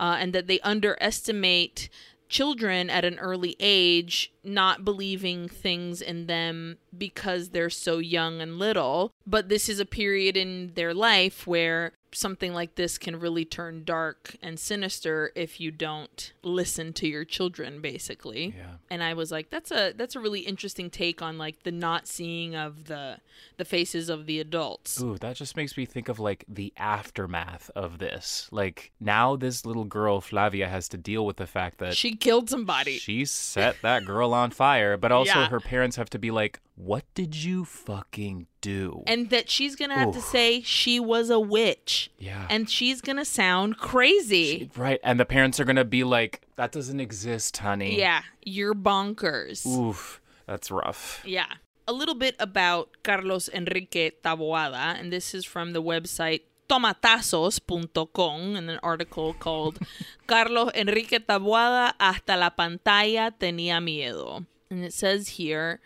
Speaker 1: uh, and that they underestimate children at an early age not believing things in them because they're so young and little. But this is a period in their life where something like this can really turn dark and sinister if you don't listen to your children basically
Speaker 2: Yeah.
Speaker 1: and i was like that's a that's a really interesting take on like the not seeing of the the faces of the adults
Speaker 2: Ooh, that just makes me think of like the aftermath of this. Like now this little girl Flavia has to deal with the fact that
Speaker 1: she killed somebody
Speaker 2: she set that girl on fire, but also
Speaker 1: Yeah.
Speaker 2: her parents have to be like, "What did you fucking do?"
Speaker 1: and that she's gonna have to say she was a witch
Speaker 2: yeah.
Speaker 1: and she's gonna sound crazy
Speaker 2: right, and the parents are going to be like, "That doesn't exist, honey."
Speaker 1: yeah you're bonkers
Speaker 2: Oof. That's rough.
Speaker 1: Yeah. A little bit about Carlos Enrique Taboada, and this is from the website tomatazos.com in an article called Carlos Enrique Taboada hasta la pantalla tenía miedo. And it says here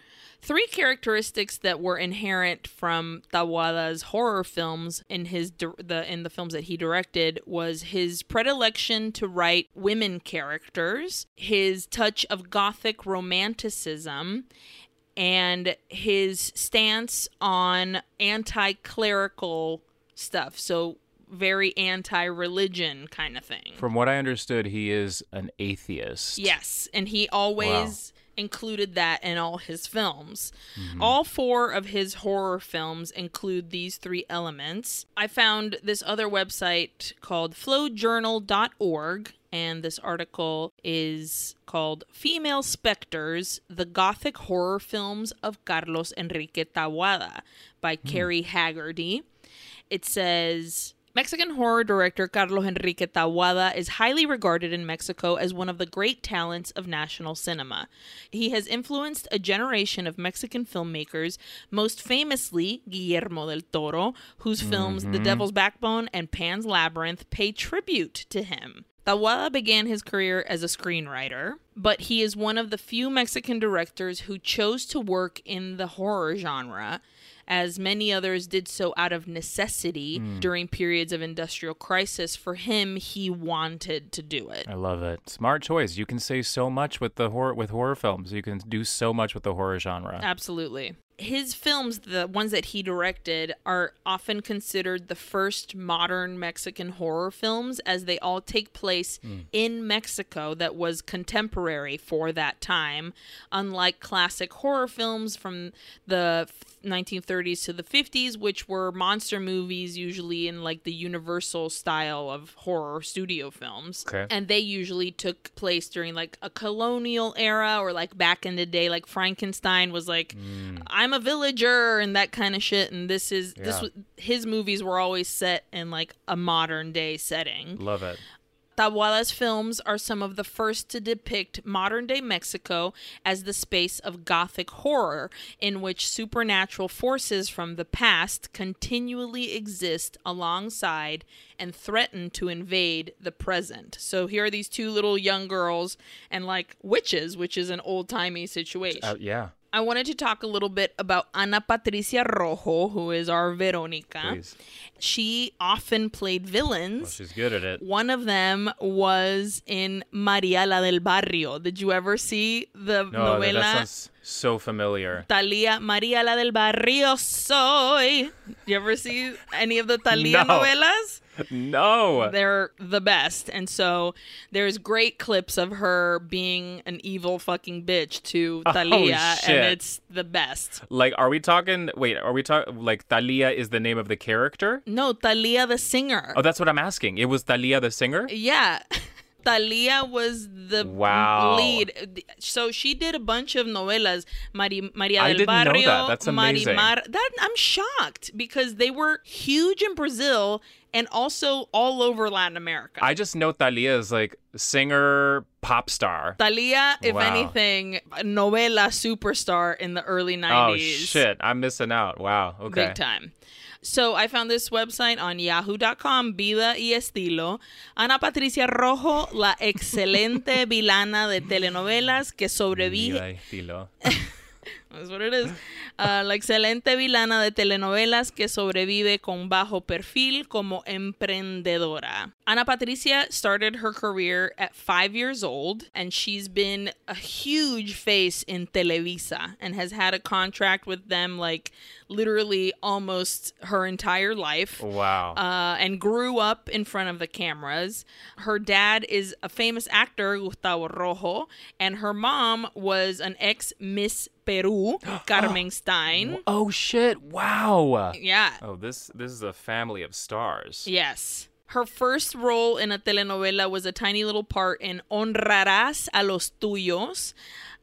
Speaker 1: three characteristics that were inherent from Taboada's horror films in his the in the films that he directed was his predilection to write women characters, his touch of gothic romanticism, and his stance on anti-clerical stuff. So very anti-religion kind of thing.
Speaker 2: From what I understood, he is an atheist.
Speaker 1: Yes, and he always included that in all his films. Mm-hmm. All four of his horror films include these three elements. I found this other website called flowjournal.org and this article is called Female Specters: The Gothic Horror Films of Carlos Enrique Taboada by hmm. Carrie Haggerty. It says Mexican horror director Carlos Enrique Taboada is highly regarded in Mexico as one of the great talents of national cinema. He has influenced a generation of Mexican filmmakers, most famously Guillermo del Toro, whose films The mm-hmm. Devil's Backbone and Pan's Labyrinth pay tribute to him. Taboada began his career as a screenwriter, but he is one of the few Mexican directors who chose to work in the horror genre as many others did so out of necessity hmm. during periods of industrial crisis. For him, he wanted to do it.
Speaker 2: I love it. Smart choice. You can say so much with the horror with horror films. You can do so much with the horror genre.
Speaker 1: Absolutely. His films, the ones that he directed, are often considered the first modern Mexican horror films as they all take place hmm. in Mexico that was contemporary for that time. Unlike classic horror films from the 1930s to the 50s, which were monster movies, usually in like the Universal style of horror studio films.
Speaker 2: Okay.
Speaker 1: And they usually took place during like a colonial era or like back in the day, like Frankenstein was like, hmm. I'm I'm a villager and that kind of shit. And this is this
Speaker 2: Yeah.
Speaker 1: was his movies were always set in like a modern day setting.
Speaker 2: Love it.
Speaker 1: Taboada's films are some of the first to depict modern day Mexico as the space of Gothic horror, in which supernatural forces from the past continually exist alongside and threaten to invade the present. So here are these two little young girls and like witches, which is an old timey situation.
Speaker 2: Uh, yeah.
Speaker 1: I wanted to talk a little bit about Ana Patricia Rojo, who is our Veronica.
Speaker 2: Please.
Speaker 1: She often played villains.
Speaker 2: Well, she's good at it.
Speaker 1: One of them was in Maria la del Barrio. Did you ever see the
Speaker 2: No,
Speaker 1: novela
Speaker 2: that sounds so familiar.
Speaker 1: Thalia Maria la del Barrio Soy? You ever see any of the Thalia
Speaker 2: No.
Speaker 1: novelas?
Speaker 2: No.
Speaker 1: They're the best. And so there's great clips of her being an evil fucking bitch to Thalia,
Speaker 2: Oh, shit.
Speaker 1: and it's the best.
Speaker 2: Like, are we talking? Wait, are we talking? Like, Thalia is the name of the character?
Speaker 1: No, Thalia the singer.
Speaker 2: Oh, that's what I'm asking. It was Thalia the singer?
Speaker 1: Yeah. Thalia was the
Speaker 2: Wow.
Speaker 1: lead. So she did a bunch of novelas. Mari, Maria
Speaker 2: I
Speaker 1: del
Speaker 2: didn't know
Speaker 1: Barrio,
Speaker 2: that. That's amazing.
Speaker 1: Marimar. That I'm shocked because they were huge in Brazil and also all over Latin America.
Speaker 2: I just know Thalia is like singer, pop star.
Speaker 1: Thalia, if
Speaker 2: Wow.
Speaker 1: anything, novela superstar in the early 90s.
Speaker 2: Oh shit, I'm missing out. Wow. Okay.
Speaker 1: Big time. So I found this website on yahoo.com, Vida y Estilo. Ana Patricia Rojo, la excelente vilana de telenovelas que sobrevive.
Speaker 2: Vida y estilo.
Speaker 1: That's what it is. Uh, la excelente vilana de telenovelas que sobrevive con bajo perfil como emprendedora. Ana Patricia started her career at five years old, and she's been a huge face in Televisa and has had a contract with them like literally almost her entire life
Speaker 2: Wow.
Speaker 1: uh, and grew up in front of the cameras. Her dad is a famous actor, Gustavo Rojo, and her mom was an ex Miss Peru, Carmen oh. Stein.
Speaker 2: oh shit. Wow.
Speaker 1: Yeah.
Speaker 2: Oh, this this is a family of stars.
Speaker 1: Yes. Her first role in a telenovela was a tiny little part in Honrarás a los tuyos.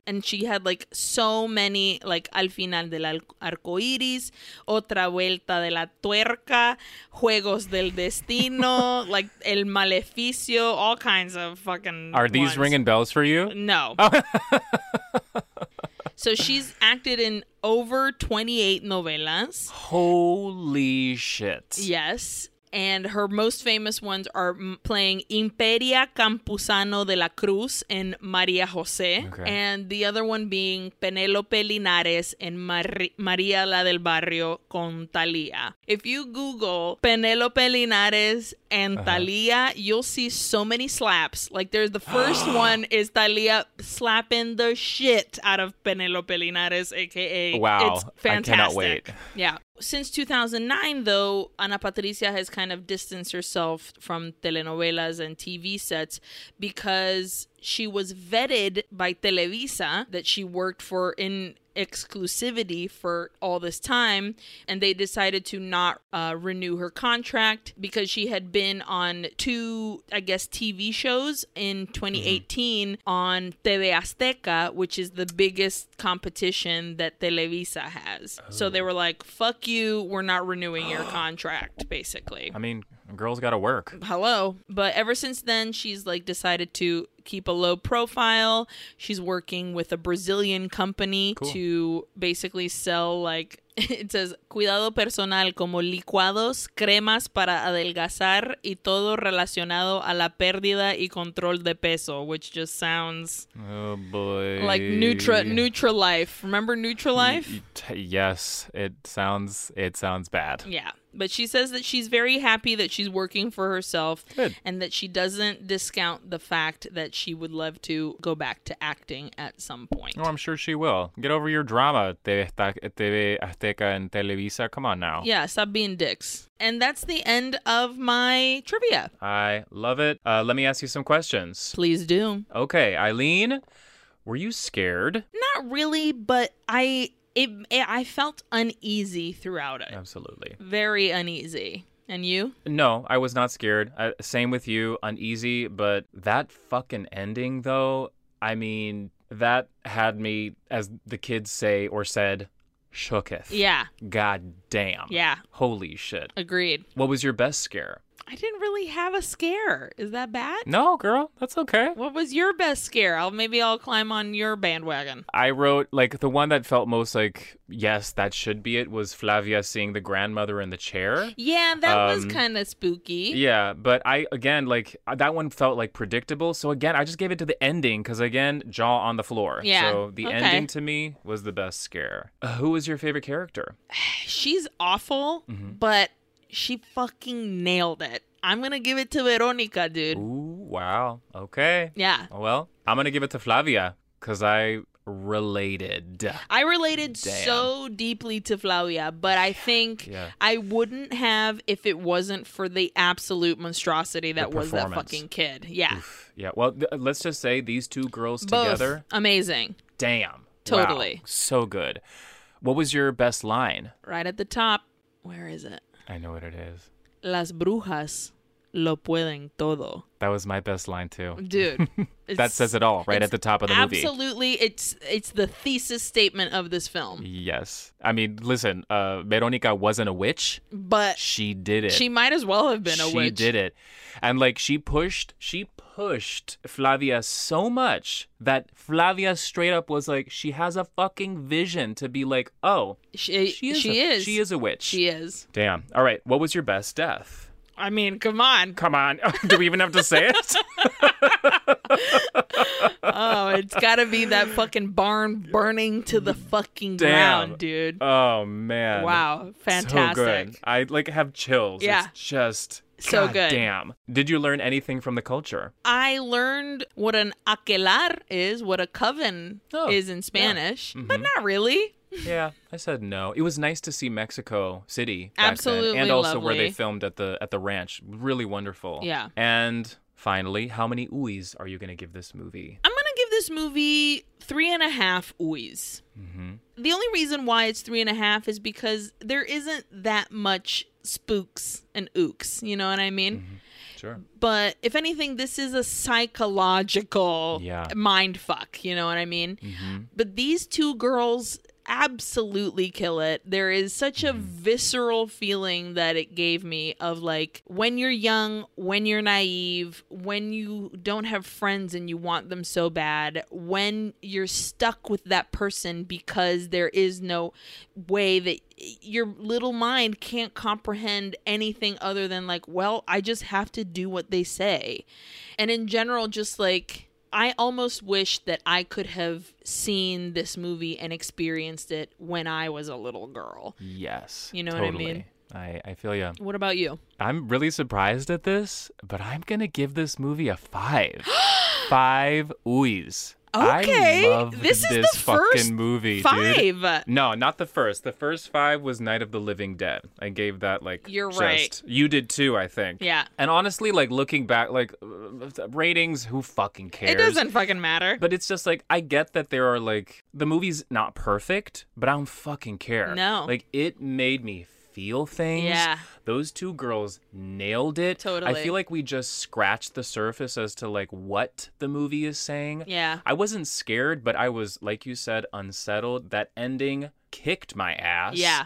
Speaker 1: And she had like so many, like Al final del arco iris, Otra vuelta de la tuerca, Juegos del destino, like El maleficio, all kinds of fucking.
Speaker 2: Are these
Speaker 1: ones.
Speaker 2: ringing bells for you?
Speaker 1: No. so she's acted in over 28 novelas.
Speaker 2: Holy shit.
Speaker 1: Yes. And her most famous ones are playing Imperia Campuzano de la Cruz in Maria Jose,
Speaker 2: Okay.
Speaker 1: and the other one being Penelope Linares in Mar- Maria la del Barrio con Thalia. If you Google Penelope Linares and
Speaker 2: Uh-huh.
Speaker 1: Thalia, you'll see so many slaps. Like there's the first one is Thalia slapping the shit out of Penelope Linares, aka
Speaker 2: Wow.
Speaker 1: It's
Speaker 2: I
Speaker 1: fantastic.
Speaker 2: cannot wait.
Speaker 1: Yeah. Since 2009, though, Ana Patricia has kind of distanced herself from telenovelas and TV sets because she was vetted by Televisa that she worked for in exclusivity for all this time and they decided to not uh, renew her contract because she had been on two i guess tv shows in 2018 on tv azteca which is the biggest competition that televisa has. So they were like fuck you we're not renewing your contract basically.
Speaker 2: I mean, girls got to work.
Speaker 1: hello. But ever since then she's like decided to keep a low profile she's working with a brazilian company
Speaker 2: Cool.
Speaker 1: to basically sell like it says cuidado personal como licuados cremas para adelgazar y todo relacionado a la pérdida y control de peso which just sounds
Speaker 2: Oh boy.
Speaker 1: like Nutra Nutralife. Remember Nutralife?
Speaker 2: Yes, it sounds it sounds bad.
Speaker 1: Yeah. But she says that she's very happy that she's working for herself
Speaker 2: Good.
Speaker 1: and that she doesn't discount the fact that she would love to go back to acting at some point.
Speaker 2: Oh, I'm sure she will. Get over your drama, TV Azteca and Televisa. Come on now.
Speaker 1: Yeah, stop being dicks. And that's the end of my trivia.
Speaker 2: I love it. Uh, let me ask you some questions.
Speaker 1: Please do.
Speaker 2: Okay, Aileen, were you scared?
Speaker 1: Not really, but I it, it I felt uneasy throughout it.
Speaker 2: Absolutely.
Speaker 1: Very uneasy. And you?
Speaker 2: No, I was not scared. Uh, same with you, uneasy. But that fucking ending, though, I mean, that had me, as the kids say or said, shooketh.
Speaker 1: Yeah.
Speaker 2: God damn.
Speaker 1: Yeah.
Speaker 2: Holy shit.
Speaker 1: Agreed.
Speaker 2: What was your best scare?
Speaker 1: I didn't really have a scare. Is that bad?
Speaker 2: No, girl, that's okay.
Speaker 1: What was your best scare? I'll maybe I'll climb on your bandwagon.
Speaker 2: I wrote like the one that felt most like yes, that should be it was Flavia seeing the grandmother in the chair.
Speaker 1: Yeah, that was
Speaker 2: Um,
Speaker 1: kind of spooky.
Speaker 2: Yeah, but I again like uh, that one felt like predictable. So again, I just gave it to the ending because again, jaw on the floor.
Speaker 1: Yeah,
Speaker 2: So the
Speaker 1: okay.
Speaker 2: ending to me was the best scare. Uh, who was your favorite character?
Speaker 1: She's awful,
Speaker 2: Mm-hmm.
Speaker 1: but she fucking nailed it. I'm gonna give it to Veronica, dude.
Speaker 2: Ooh, wow. Okay.
Speaker 1: Yeah.
Speaker 2: Well, I'm gonna give it to Flavia because I related.
Speaker 1: I related
Speaker 2: Damn.
Speaker 1: so deeply to Flavia, but I think
Speaker 2: Yeah.
Speaker 1: I wouldn't have if it wasn't for the absolute monstrosity that was that fucking kid. Yeah.
Speaker 2: Yeah. Well, th- let's just say these two girls
Speaker 1: Both
Speaker 2: together.
Speaker 1: amazing.
Speaker 2: Damn.
Speaker 1: Totally.
Speaker 2: Wow. So good. What was your best line?
Speaker 1: Right at the top. Where is it?
Speaker 2: I know what it is.
Speaker 1: Las brujas lo pueden todo.
Speaker 2: That was my best line too.
Speaker 1: Dude.
Speaker 2: That says it all right at the top of the movie.
Speaker 1: Absolutely. It's it's the thesis statement of this film.
Speaker 2: Yes. I mean, listen, uh, Veronica wasn't a witch.
Speaker 1: But
Speaker 2: She did it.
Speaker 1: she might as well have been a
Speaker 2: she
Speaker 1: witch.
Speaker 2: She did it. And like she pushed, she pushed Flavia so much that Flavia straight up was like, she has a fucking vision to be like, oh,
Speaker 1: She,
Speaker 2: she is.
Speaker 1: she
Speaker 2: a,
Speaker 1: is.
Speaker 2: She is a witch.
Speaker 1: She is.
Speaker 2: Damn. All right. What was your best death?
Speaker 1: I mean, come on.
Speaker 2: Come on. Do we even have to say it?
Speaker 1: Oh, it's got to be that fucking barn burning to the fucking
Speaker 2: Damn.
Speaker 1: ground, dude.
Speaker 2: oh man.
Speaker 1: Wow,
Speaker 2: So
Speaker 1: fantastic.
Speaker 2: good. I like have chills.
Speaker 1: Yeah.
Speaker 2: It's just
Speaker 1: So
Speaker 2: God
Speaker 1: good.
Speaker 2: Damn. Did you learn anything from the culture?
Speaker 1: I learned what an aquelar is, what a coven
Speaker 2: Oh,
Speaker 1: is in Spanish, but mm-hmm. not really.
Speaker 2: Yeah, I said no. It was nice to see Mexico City back then,
Speaker 1: Absolutely
Speaker 2: and also where they filmed at the at the ranch. Really wonderful.
Speaker 1: Yeah.
Speaker 2: And finally, how many oohs are you gonna give this movie?
Speaker 1: I'm gonna give this movie three and a half oohs. Mm-hmm. The only reason why it's three and a half is because there isn't that much spooks and ooks. You know what I mean? Mm-hmm.
Speaker 2: Sure.
Speaker 1: But if anything, this is a psychological
Speaker 2: Yeah.
Speaker 1: mind fuck. You know what I mean? Mm-hmm. But these two girls absolutely kill it. There is such a mm. visceral feeling that it gave me of like when you're young, when you're naive, when you don't have friends and you want them so bad, when you're stuck with that person because there is no way that your little mind can't comprehend anything other than like, well, I just have to do what they say. And in general, just like I almost wish that I could have seen this movie and experienced it when I was a little girl.
Speaker 2: Yes.
Speaker 1: You know what I mean?
Speaker 2: I, I feel you.
Speaker 1: What about you?
Speaker 2: I'm really surprised at this, but I'm gonna give this movie a five. five oohs.
Speaker 1: Okay, this is
Speaker 2: this
Speaker 1: the
Speaker 2: fucking
Speaker 1: first
Speaker 2: movie, dude.
Speaker 1: Five.
Speaker 2: No, not the first. The first five was Night of the Living Dead. I gave that like
Speaker 1: You're
Speaker 2: just-
Speaker 1: right.
Speaker 2: You did too, I think.
Speaker 1: Yeah.
Speaker 2: And honestly, like looking back, like ratings, who fucking cares?
Speaker 1: It doesn't fucking matter.
Speaker 2: But it's just like I get that there are like the movie's not perfect, but I don't fucking care.
Speaker 1: No.
Speaker 2: Like it made me feel things.
Speaker 1: Yeah.
Speaker 2: Those two girls nailed it.
Speaker 1: Totally.
Speaker 2: I feel like we just scratched the surface as to like what the movie is saying.
Speaker 1: Yeah.
Speaker 2: I wasn't scared, but I was like you said unsettled. That ending kicked my ass.
Speaker 1: Yeah.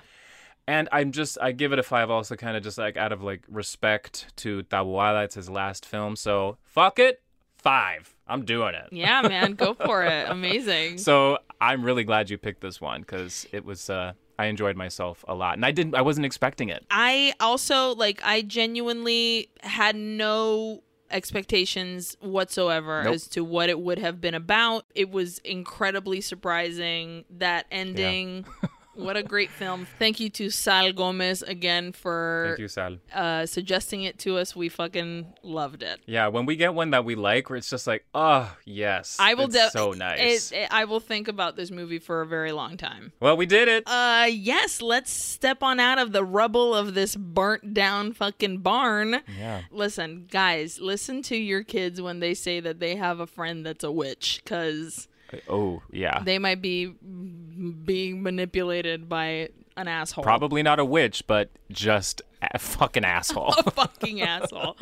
Speaker 2: And I'm just I give it a five also kind of just like out of like respect to Taboada. It's his last film. So fuck it. Five. I'm doing it.
Speaker 1: Yeah, man, go for it. Amazing.
Speaker 2: So I'm really glad you picked this one because it was uh I enjoyed myself a lot. And I didn't I wasn't expecting it.
Speaker 1: I also like I genuinely had no expectations whatsoever
Speaker 2: Nope.
Speaker 1: as to what it would have been about. It was incredibly surprising that ending. what a great film. Thank you to Sal Gomez again for
Speaker 2: Thank you, Sal.
Speaker 1: uh suggesting it to us. We fucking loved it.
Speaker 2: Yeah, when we get one that we like, where it's just like, oh yes,
Speaker 1: I will
Speaker 2: it's
Speaker 1: de-
Speaker 2: so nice.
Speaker 1: It, it- I will think about this movie for a very long time.
Speaker 2: well, we did it.
Speaker 1: Uh, yes, let's step on out of the rubble of this burnt down fucking barn.
Speaker 2: yeah.
Speaker 1: Listen, guys, listen to your kids when they say that they have a friend that's a witch, because
Speaker 2: Oh yeah.
Speaker 1: they might be being manipulated by an asshole.
Speaker 2: Probably not a witch, but just A fucking asshole.
Speaker 1: a fucking asshole.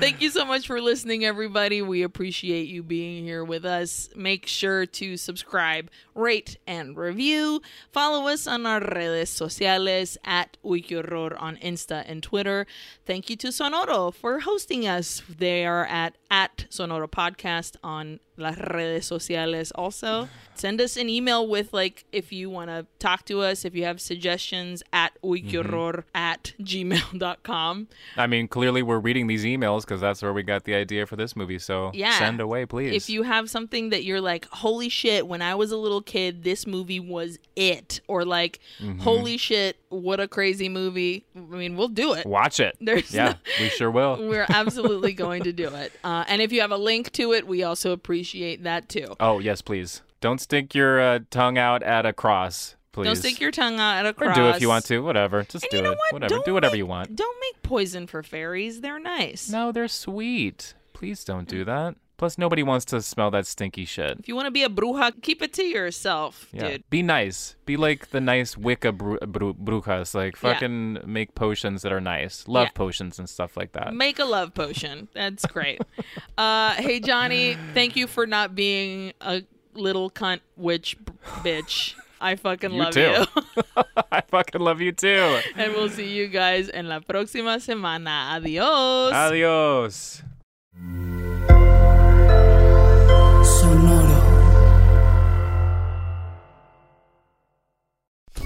Speaker 1: Thank you so much for listening, everybody. We appreciate you being here with us. Make sure to subscribe, rate, and review. Follow us on our redes sociales at UyQueHorror on Insta and Twitter. Thank you to Sonoro for hosting us. They are at at Sonoro Podcast on las redes sociales also. Send us an email with like if you want to talk to us, if you have suggestions at uyquehorror at gmail.com.
Speaker 2: I mean, clearly we're reading these emails because that's where we got the idea for this movie. So
Speaker 1: Yeah.
Speaker 2: send away, please.
Speaker 1: If you have something that you're like, holy shit, when I was a little kid, this movie was it. Or like,
Speaker 2: Mm-hmm.
Speaker 1: holy shit, what a crazy movie. I mean, we'll do it.
Speaker 2: Watch it.
Speaker 1: There's
Speaker 2: yeah,
Speaker 1: no-
Speaker 2: we sure will.
Speaker 1: We're absolutely going to do it. Uh, and if you have a link to it, we also appreciate that too.
Speaker 2: Oh, yes, please. Don't stick your uh, tongue out at a cross, please.
Speaker 1: Don't stick your tongue out at a cross.
Speaker 2: Or do if you want to. Whatever. Just
Speaker 1: And
Speaker 2: do
Speaker 1: you know
Speaker 2: it.
Speaker 1: what?
Speaker 2: Whatever.
Speaker 1: Don't
Speaker 2: do whatever
Speaker 1: make-
Speaker 2: you want.
Speaker 1: Don't make poison for fairies. They're nice.
Speaker 2: No, they're sweet. Please don't do that. Plus, nobody wants to smell that stinky shit.
Speaker 1: If you want to be a bruja, keep it to yourself,
Speaker 2: Yeah.
Speaker 1: dude.
Speaker 2: Be nice. Be like the nice Wicca bru- bru- brujas. Like
Speaker 1: Yeah.
Speaker 2: fucking make potions that are nice. Love
Speaker 1: Yeah.
Speaker 2: potions and stuff like that.
Speaker 1: Make a love potion. That's great. uh, hey, Jonny, thank you for not being a little cunt witch b- bitch. I fucking
Speaker 2: You
Speaker 1: love
Speaker 2: too.
Speaker 1: you.
Speaker 2: I fucking love you too.
Speaker 1: and we'll see you guys in la próxima semana. Adios.
Speaker 2: Adios.